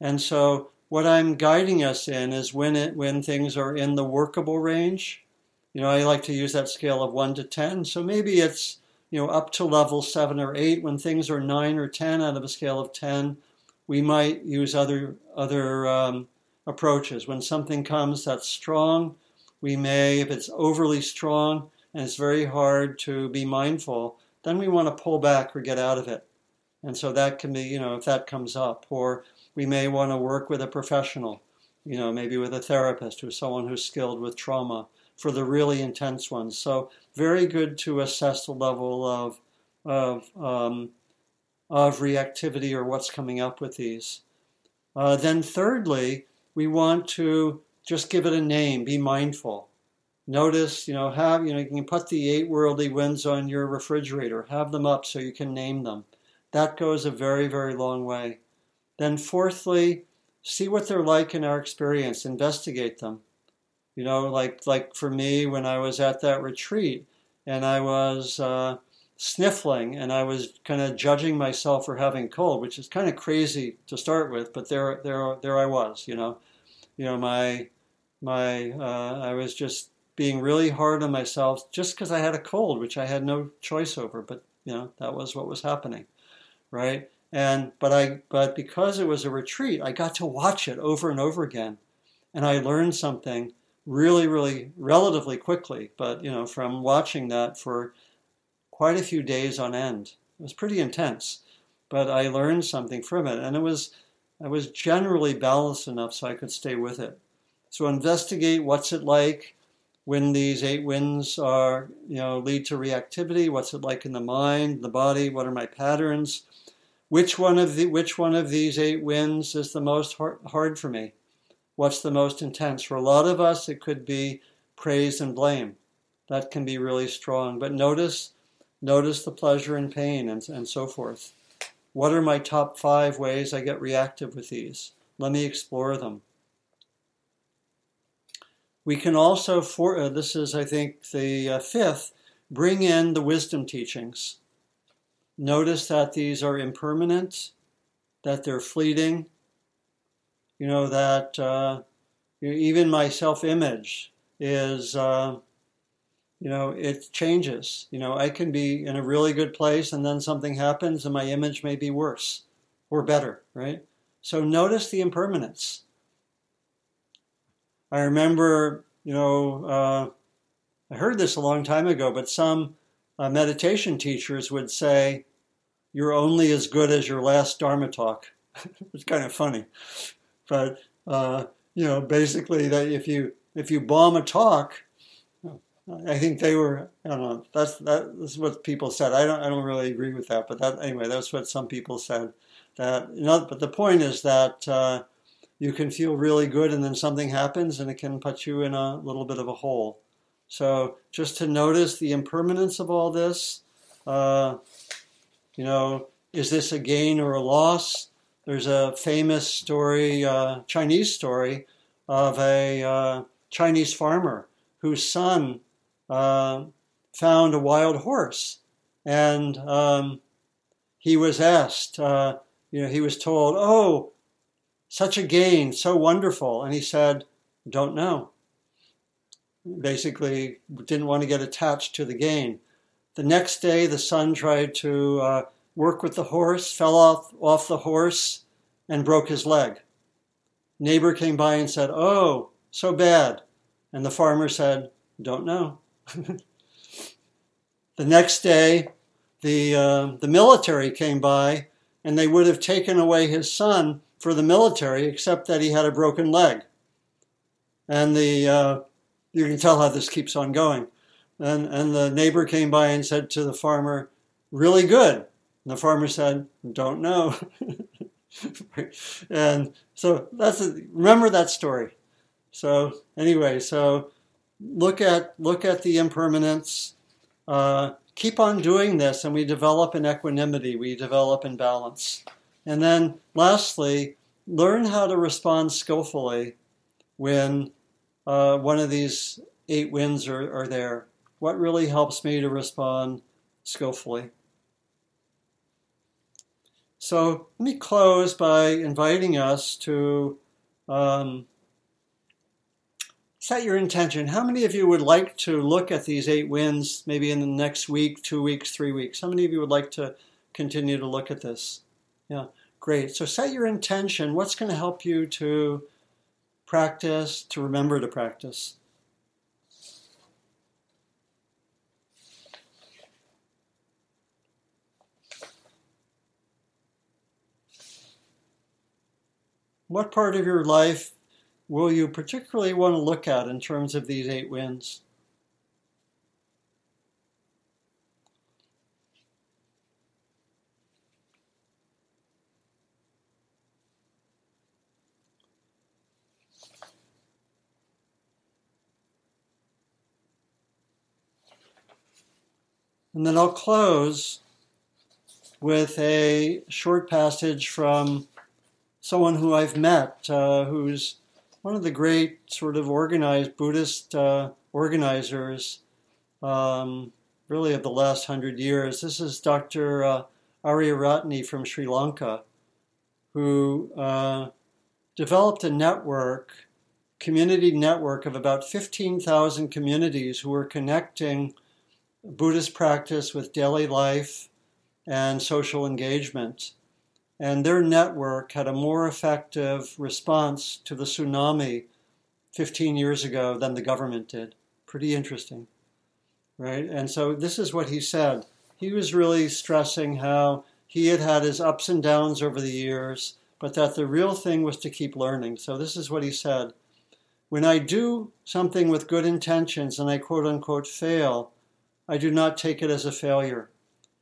And so what I'm guiding us in is when it when things are in the workable range. You know, I like to use that scale of one to ten. So maybe it's, you know, up to level seven or eight. When things are nine or ten out of a scale of ten, we might use other other um, approaches. When something comes that's strong, we may, if it's overly strong and it's very hard to be mindful, then we want to pull back or get out of it. And so that can be, you know, if that comes up, or we may want to work with a professional, you know, maybe with a therapist or someone who's skilled with trauma for the really intense ones. So very good to assess the level of of um, of reactivity or what's coming up with these. Uh, then thirdly, we want to just give it a name, be mindful. Notice, you know, have, you know, you can put the eight worldly winds on your refrigerator, have them up so you can name them. That goes a very, very long way. Then, fourthly, see what they're like in our experience, investigate them. You know, like, like for me, when I was at that retreat and I was uh, sniffling and I was kind of judging myself for having cold, which is kind of crazy to start with, but there, there, there I was, you know. You know, my, my, uh, I was just being really hard on myself just because I had a cold, which I had no choice over. But you know that was what was happening, right? And but I but because it was a retreat, I got to watch it over and over again, and I learned something really, really relatively quickly. But you know, from watching that for quite a few days on end, it was pretty intense. But I learned something from it, and it was I was generally balanced enough so I could stay with it. So investigate what's it like when these eight winds are, you know, lead to reactivity. What's it like in the mind, the body? What are my patterns? Which one of the which one of these eight winds is the most hard, for me? What's the most intense? For a lot of us, it could be praise and blame. That can be really strong. But notice, notice the pleasure and pain and, and so forth. What are my top five ways I get reactive with these? Let me explore them. We can also, for, uh, this is, I think, the uh, fifth, bring in the wisdom teachings. Notice that these are impermanent, that they're fleeting. You know, that uh, even my self image is, uh, you know, it changes. You know, I can be in a really good place and then something happens and my image may be worse or better, right? So notice the impermanence. I remember, you know, uh, I heard this a long time ago, but some uh, meditation teachers would say, "You're only as good as your last Dharma talk." it's kind of funny, but uh, you know, basically that if you if you bomb a talk, I think they were. I don't know. That's that, that. is what people said. I don't. I don't really agree with that. But that anyway. That's what some people said. That you know. But the point is that uh, you can feel really good and then something happens and it can put you in a little bit of a hole. So just to notice the impermanence of all this, uh, You know, is this a gain or a loss? There's a famous story, uh, Chinese story, of a uh, Chinese farmer whose son uh, found a wild horse, and um, he was asked, uh, you know, he was told, "Oh, such a gain, so wonderful," and he said, "Don't know." Basically, didn't want to get attached to the gain. The next day, the son tried to uh, work with the horse, fell off, off the horse, and broke his leg. Neighbor came by and said, Oh, so bad. And the farmer said, Don't know. the next day, the, uh, the military came by and they would have taken away his son for the military, except that he had a broken leg. And the, uh, you can tell how this keeps on going. And, and the neighbor came by and said to the farmer, Really good. And the farmer said, Don't know. and so that's a, remember that story. So anyway, so look at look at the impermanence. Uh, keep on doing this, and we develop in equanimity. We develop in balance. And then lastly, learn how to respond skillfully when uh, one of these eight winds are, are there. What really helps me to respond skillfully? So let me close by inviting us to um, set your intention. How many of you would like to look at these eight winds maybe in the next week, two weeks, three weeks? How many of you would like to continue to look at this? Yeah, great. So set your intention. What's going to help you to practice, to remember to practice? What part of your life will you particularly want to look at in terms of these eight winds? And then I'll close with a short passage from someone who I've met uh, who's one of the great sort of organized Buddhist uh, organizers, um, really of the last hundred years. This is Dr. Uh, Ariyaratne from Sri Lanka, who uh, developed a network, community network of about 15,000 communities who were connecting Buddhist practice with daily life and social engagement and their network had a more effective response to the tsunami 15 years ago than the government did. Pretty interesting, right? And so this is what he said. He was really stressing how he had had his ups and downs over the years, but that the real thing was to keep learning. So this is what he said. When I do something with good intentions and I quote unquote fail, I do not take it as a failure.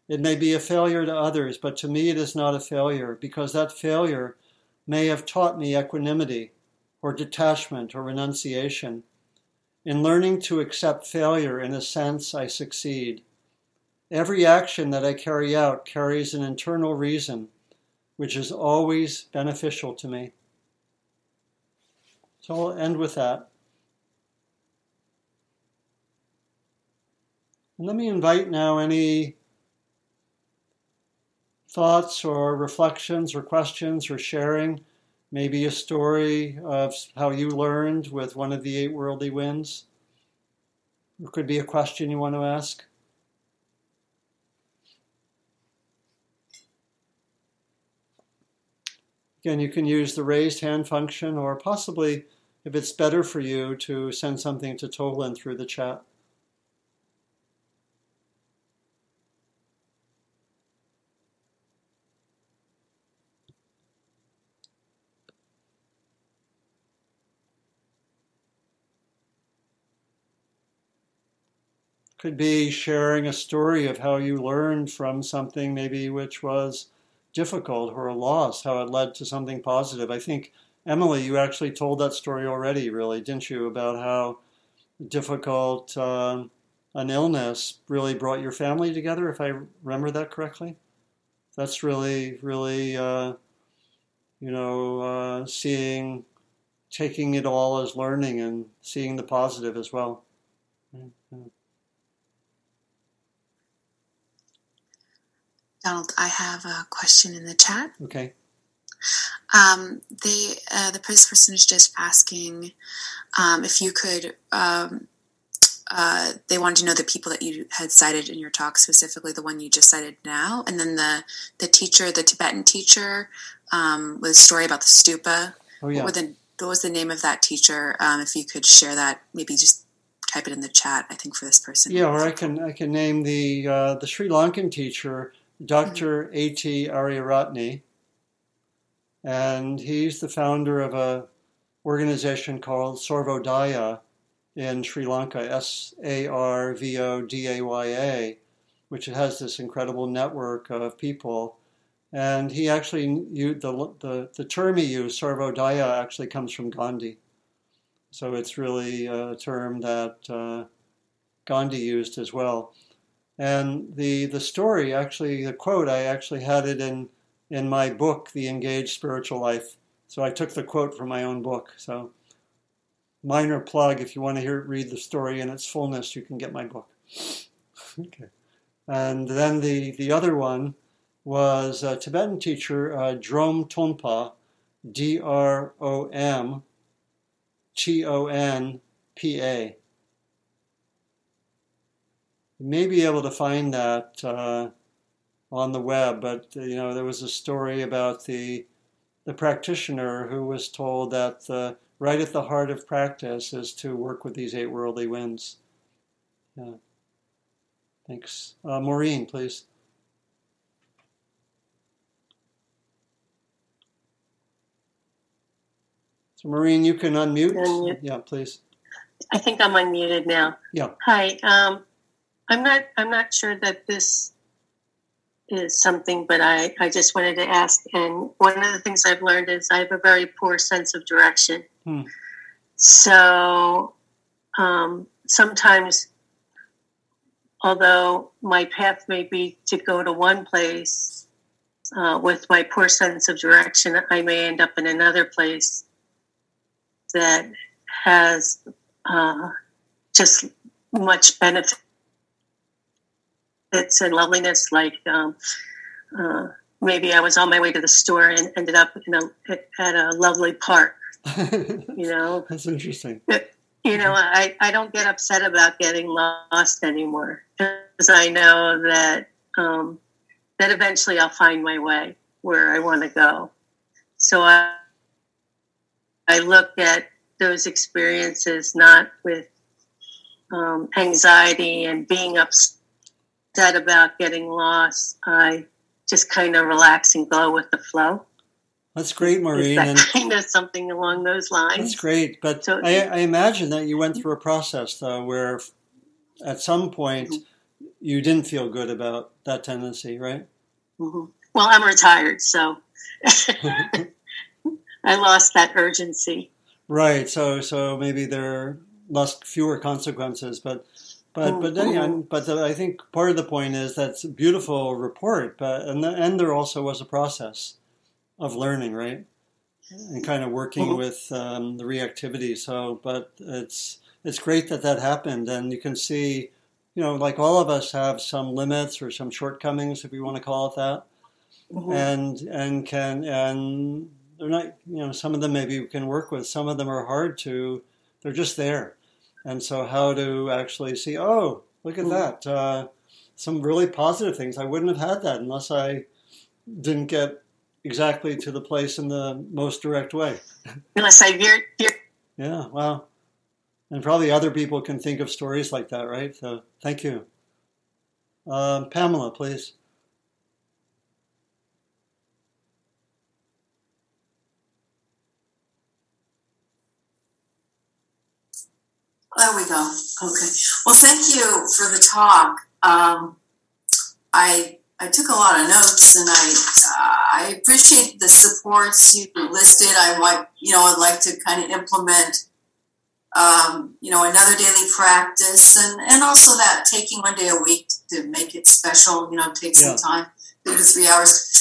It may be a failure to others, but to me it is not a failure because that failure may have taught me equanimity or detachment or renunciation. In learning to accept failure, in a sense, I succeed. Every action that I carry out carries an internal reason, which is always beneficial to me. So I'll end with that. And let me invite now any thoughts or reflections or questions or sharing maybe a story of how you learned with one of the eight worldly winds. It could be a question you want to ask. Again, you can use the raised hand function, or possibly, if it's better for you, to send something to Tolan through the chat. Could be sharing a story of how you learned from something maybe which was difficult or a loss, how it led to something positive. I think, Emily, you actually told that story already, really, didn't you, about how difficult uh, an illness really brought your family together, if I remember that correctly? that's really, really, uh, you know, uh, seeing, taking it all as learning and seeing the positive as well. Donald, I have a question in the chat. Okay. Um, they, uh, the person is just asking um, if you could. Um, uh, they wanted to know the people that you had cited in your talk, specifically the one you just cited now, and then the the teacher, the Tibetan teacher, um, with a story about the stupa. Oh yeah. What, the, what was the name of that teacher? Um, if you could share that, maybe just type it in the chat. I think for this person. Yeah, or I can I can name the uh, the Sri Lankan teacher, Dr. Mm-hmm. A. T. Ariyaratne and he's the founder of a organization called Sarvodaya in Sri Lanka, S A R V O D A Y A, which has this incredible network of people. And he actually used the, the, the term he used, Sarvodaya, actually comes from Gandhi. So it's really a term that uh, Gandhi used as well. And the, the story, actually, the quote, I actually had it in in my book, The Engaged Spiritual Life. So I took the quote from my own book. So minor plug, if you want to hear read the story in its fullness, you can get my book. okay. And then the, the other one was a Tibetan teacher, uh, Drom Tonpa, D R O M T O N P A. You may be able to find that. Uh, on the web, but you know there was a story about the the practitioner who was told that the, right at the heart of practice is to work with these eight worldly winds. Yeah. Thanks, uh, Maureen, please. So, Maureen, you can unmute. unmute. Yeah, please. I think I'm unmuted now. Yeah. Hi. Um, I'm not. I'm not sure that this is something, but I, I just wanted to ask. And one of the things I've learned is I have a very poor sense of direction. Hmm. So um, sometimes, although my path may be to go to one place, uh, with my poor sense of direction, I may end up in another place that has uh, just much benefit benefits and loveliness. Like um, uh, maybe I was on my way to the store and ended up in a, at a lovely park. you know, that's interesting. you know, I, I don't get upset about getting lost anymore because I know that um, that eventually I'll find my way where I want to go. So I I look at those experiences not with um, anxiety and being upset upset about getting lost, I just kind of relax and go with the flow. That's great, Maureen. That and kind of something along those lines. That's great, but so, I, I, imagine that you went through a process though, where at some point mm-hmm. you didn't feel good about that tendency, right? Mm-hmm. Well, I'm retired, so I lost that urgency. Right. So, so maybe there are less fewer consequences, but but but then, mm-hmm. but I think part of the point is that's a beautiful report, but and the, and there also was a process of learning, right, and kind of working mm-hmm. with um, the reactivity. So, but it's it's great that that happened, and you can see, you know, like all of us have some limits or some shortcomings, if you want to call it that, mm-hmm. and and can and they're not, you know, some of them maybe we can work with. Some of them are hard to. They're just there and so, how to actually see, oh, look at mm-hmm. that. Uh, some really positive things. I wouldn't have had that unless I didn't get exactly to the place in the most direct way. Unless I veered. Yeah, well, and probably other people can think of stories like that, right? So, thank you. Um, Pamela, please. There we go. Okay. Well, thank you for the talk. Um, I I took a lot of notes, and I uh, I appreciate the supports you listed. I want you know I'd like to kind of implement um, you know another daily practice, and and also that taking one day a week to make it special. You know, take some yeah. time two to three hours.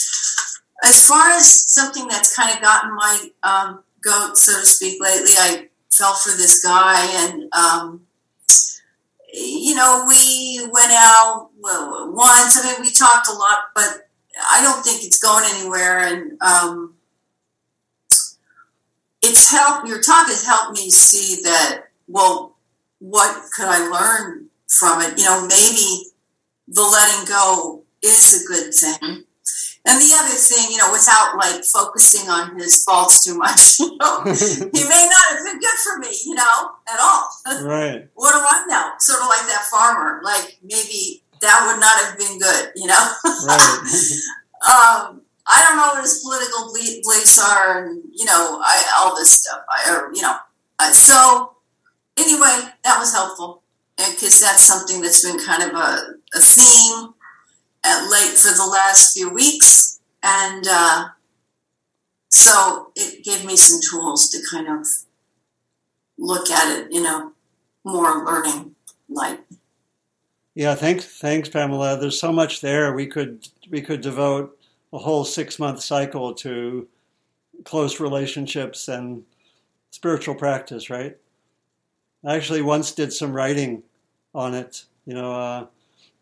As far as something that's kind of gotten my um, goat, so to speak, lately, I fell for this guy, and um, you know, we went out once. I mean, we talked a lot, but I don't think it's going anywhere. And um, it's helped. Your talk has helped me see that. Well, what could I learn from it? You know, maybe the letting go is a good thing. And the other thing, you know, without like focusing on his faults too much, you know, he may not have been good for me, you know, at all. Right. what do I know? Sort of like that farmer. Like maybe that would not have been good, you know. Right. um, I don't know what his political beliefs are, and you know, I, all this stuff. I, or, you know, uh, so anyway, that was helpful, because that's something that's been kind of a, a theme at late for the last few weeks, and uh, so it gave me some tools to kind of look at it, you know, more learning light. Yeah, thanks, thanks, Pamela. There's so much there. We could we could devote a whole six month cycle to close relationships and spiritual practice, right? I actually once did some writing on it. You know, uh,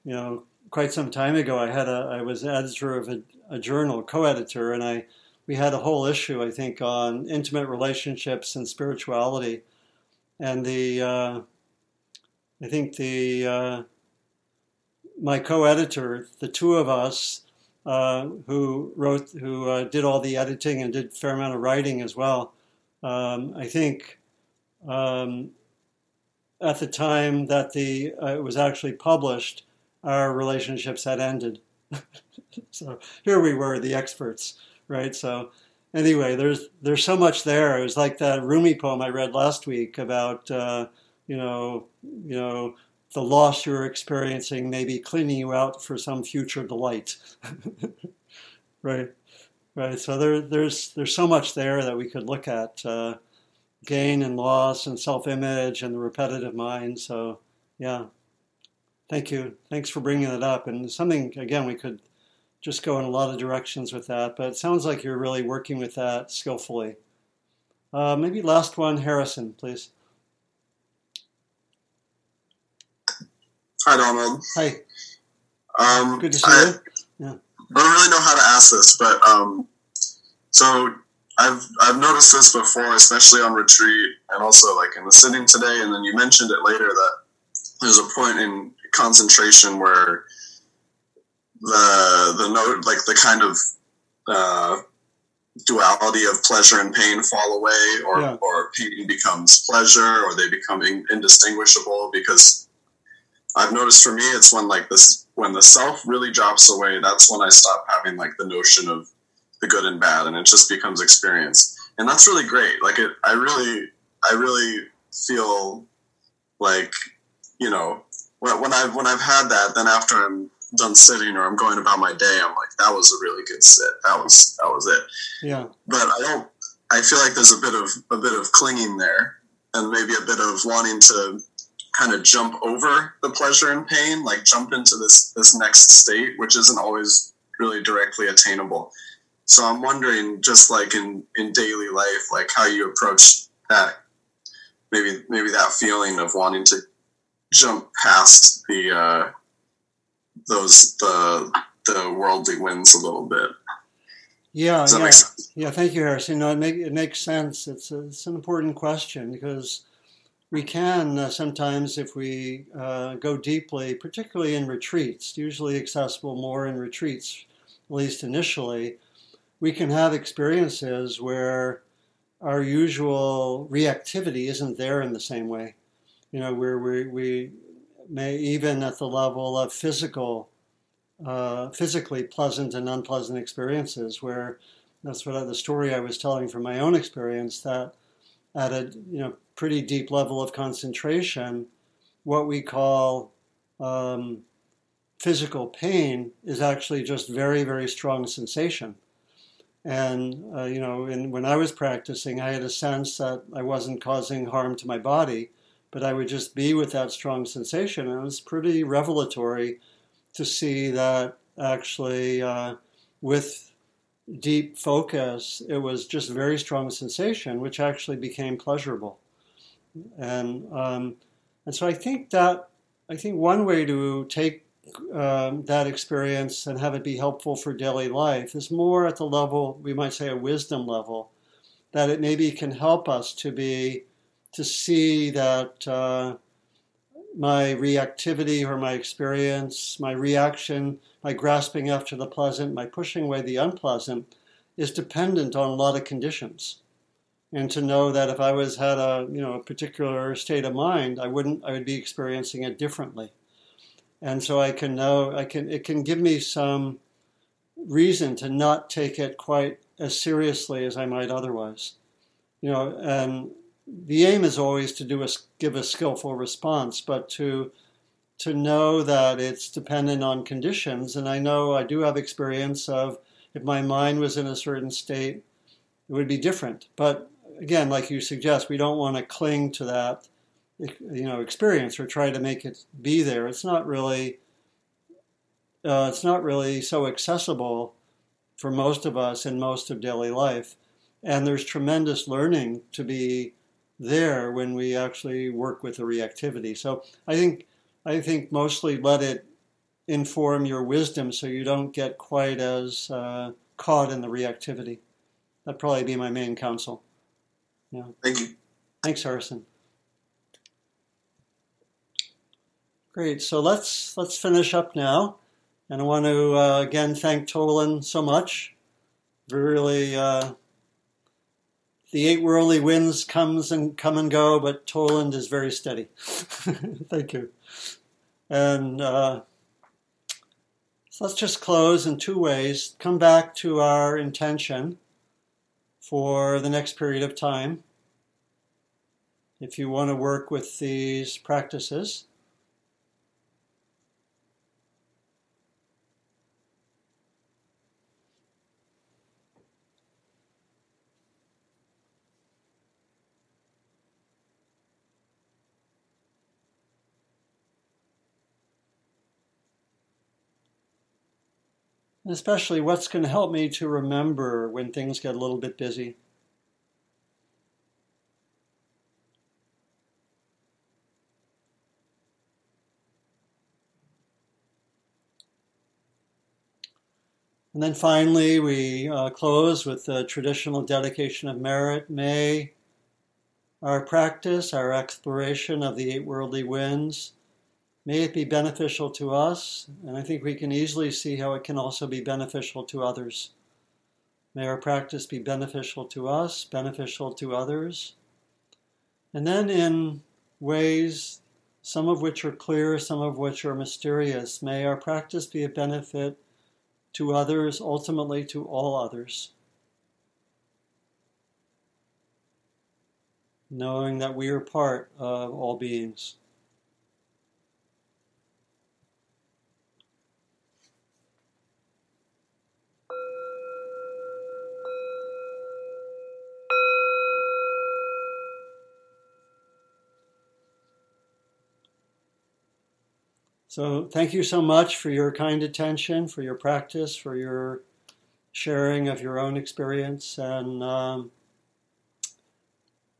you know, quite some time ago. I had a I was editor of a, a journal, co-editor, and I we had a whole issue I think on intimate relationships and spirituality, and the uh, I think the uh, my co-editor, the two of us uh, who wrote, who uh, did all the editing and did a fair amount of writing as well. Um, I think um, at the time that the uh, it was actually published, our relationships had ended. so here we were, the experts, right? So anyway, there's there's so much there. It was like that Rumi poem I read last week about uh, you know you know the loss you're experiencing may be cleaning you out for some future delight. right, right. So there, there's there's so much there that we could look at uh, gain and loss and self-image and the repetitive mind. So yeah, thank you. Thanks for bringing it up. And something again we could just go in a lot of directions with that. But it sounds like you're really working with that skillfully. Uh, maybe last one, Harrison, please. Hi, Donald. Hi. Um, Good to see I, you. Yeah. I don't really know how to ask this, but um, so I've I've noticed this before, especially on retreat, and also like in the sitting today. And then you mentioned it later that there's a point in concentration where the the note, like the kind of uh, duality of pleasure and pain fall away, or Yeah. or pain becomes pleasure, or they become in, indistinguishable because I've noticed for me, it's when like this, when the self really drops away, that's when I stop having like the notion of the good and bad, and it just becomes experience, and that's really great. Like it, I really, I really feel like, you know, when, when I've when I've had that, then after I'm done sitting or I'm going about my day, I'm like, that was a really good sit. That was that was it Yeah. but I don't. I feel like there's a bit of a bit of clinging there, and maybe a bit of wanting to kind of jump over the pleasure and pain, like jump into this this next state, which isn't always really directly attainable. So I'm wondering, just like in in daily life, like how you approach that. Maybe maybe that feeling of wanting to jump past the uh, those the the worldly winds a little bit. Yeah, yeah, yeah. Thank you, Harrison. No, it, make, it makes sense. It's a, it's an important question because we can uh, sometimes, if we uh, go deeply, particularly in retreats, usually accessible more in retreats, at least initially, we can have experiences where our usual reactivity isn't there in the same way. You know, where we, we may even at the level of physical uh, physically pleasant and unpleasant experiences where that's what I, the story I was telling from my own experience that at a you know pretty deep level of concentration what we call um, physical pain is actually just very very strong sensation. And uh, you know in, when I was practicing I had a sense that I wasn't causing harm to my body but I would just be with that strong sensation and it was pretty revelatory to see that actually, uh, with deep focus, it was just very strong sensation, which actually became pleasurable. And um, and so I think that I think one way to take um, that experience and have it be helpful for daily life is more at the level we might say a wisdom level, that it maybe can help us to be to see that. Uh, my reactivity or my experience, my reaction, my grasping after the pleasant, my pushing away the unpleasant is dependent on a lot of conditions. And to know that if I was had a you know a particular state of mind, I wouldn't I would be experiencing it differently. And so I can know I can it can give me some reason to not take it quite as seriously as I might otherwise. You know, and the aim is always to do a, give a skillful response, but to to know that it's dependent on conditions. And I know I do have experience of if my mind was in a certain state, it would be different. But again, like you suggest, we don't want to cling to that you know experience or try to make it be there. It's not really uh, it's not really so accessible for most of us in most of daily life. And there's tremendous learning to be there when we actually work with the reactivity. So I think I think mostly let it inform your wisdom so you don't get quite as uh, caught in the reactivity. That'd probably be my main counsel. Yeah. Thank you. Thanks, Harrison. Great. So let's let's finish up now, and I want to uh, again thank Tolan so much. Really uh, the eight worldly winds comes and come and go, but Tolan is very steady. Thank you. And uh, so let's just close in two ways. Come back to our intention for the next period of time. If you want to work with these practices, especially what's going to help me to remember when things get a little bit busy. And then finally, we uh, close with the traditional dedication of merit. May our practice, our exploration of the eight worldly winds, May it be beneficial to us, and I think we can easily see how it can also be beneficial to others. May our practice be beneficial to us, beneficial to others. And then in ways, some of which are clear, some of which are mysterious, may our practice be a benefit to others, ultimately to all others. Knowing that we are part of all beings. So, thank you so much for your kind attention, for your practice, for your sharing of your own experience, and um,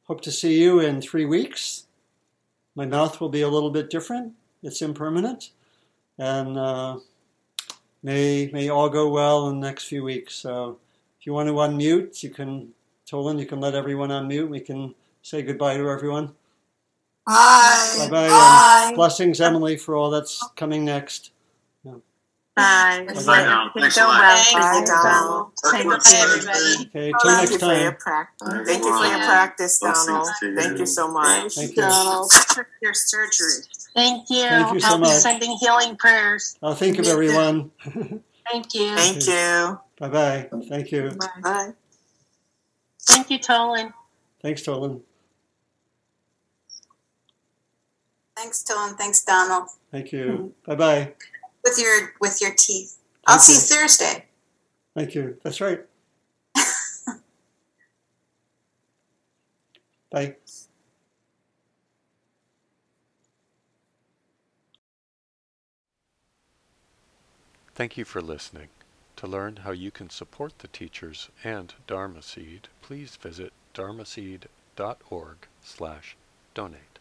hope to see you in three weeks. My mouth will be a little bit different, it's impermanent, and uh, may, may all go well in the next few weeks. So, if you want to unmute, you can, Tolan, you can let everyone unmute. We can say goodbye to everyone. Bye. Bye um, bye. blessings, Emily, for all that's coming next. Yeah. Bye. Bye. Bye. Thanks a lot. Bye, Donald. Thank you, everybody. Okay, till next Thank you for your time. practice. Bye, Thank you for your practice, Donald. to you. Thank you so much. Thank you. Donald. Your surgery. Thank you. Thank you so much. sending healing prayers. I'll think of everyone. Thank you. Thank you. bye bye. Thank you. Bye. Thank you, Tolan. Thanks, Tolan. Thanks, Tom. Thanks, Donald. Thank you. Bye bye. With your with your teeth. I'll Thank see you. you Thursday. Thank you. That's right. Bye. Thank you for listening. To learn how you can support the teachers and Dharma Seed, please visit dharmaseed.org slash donate.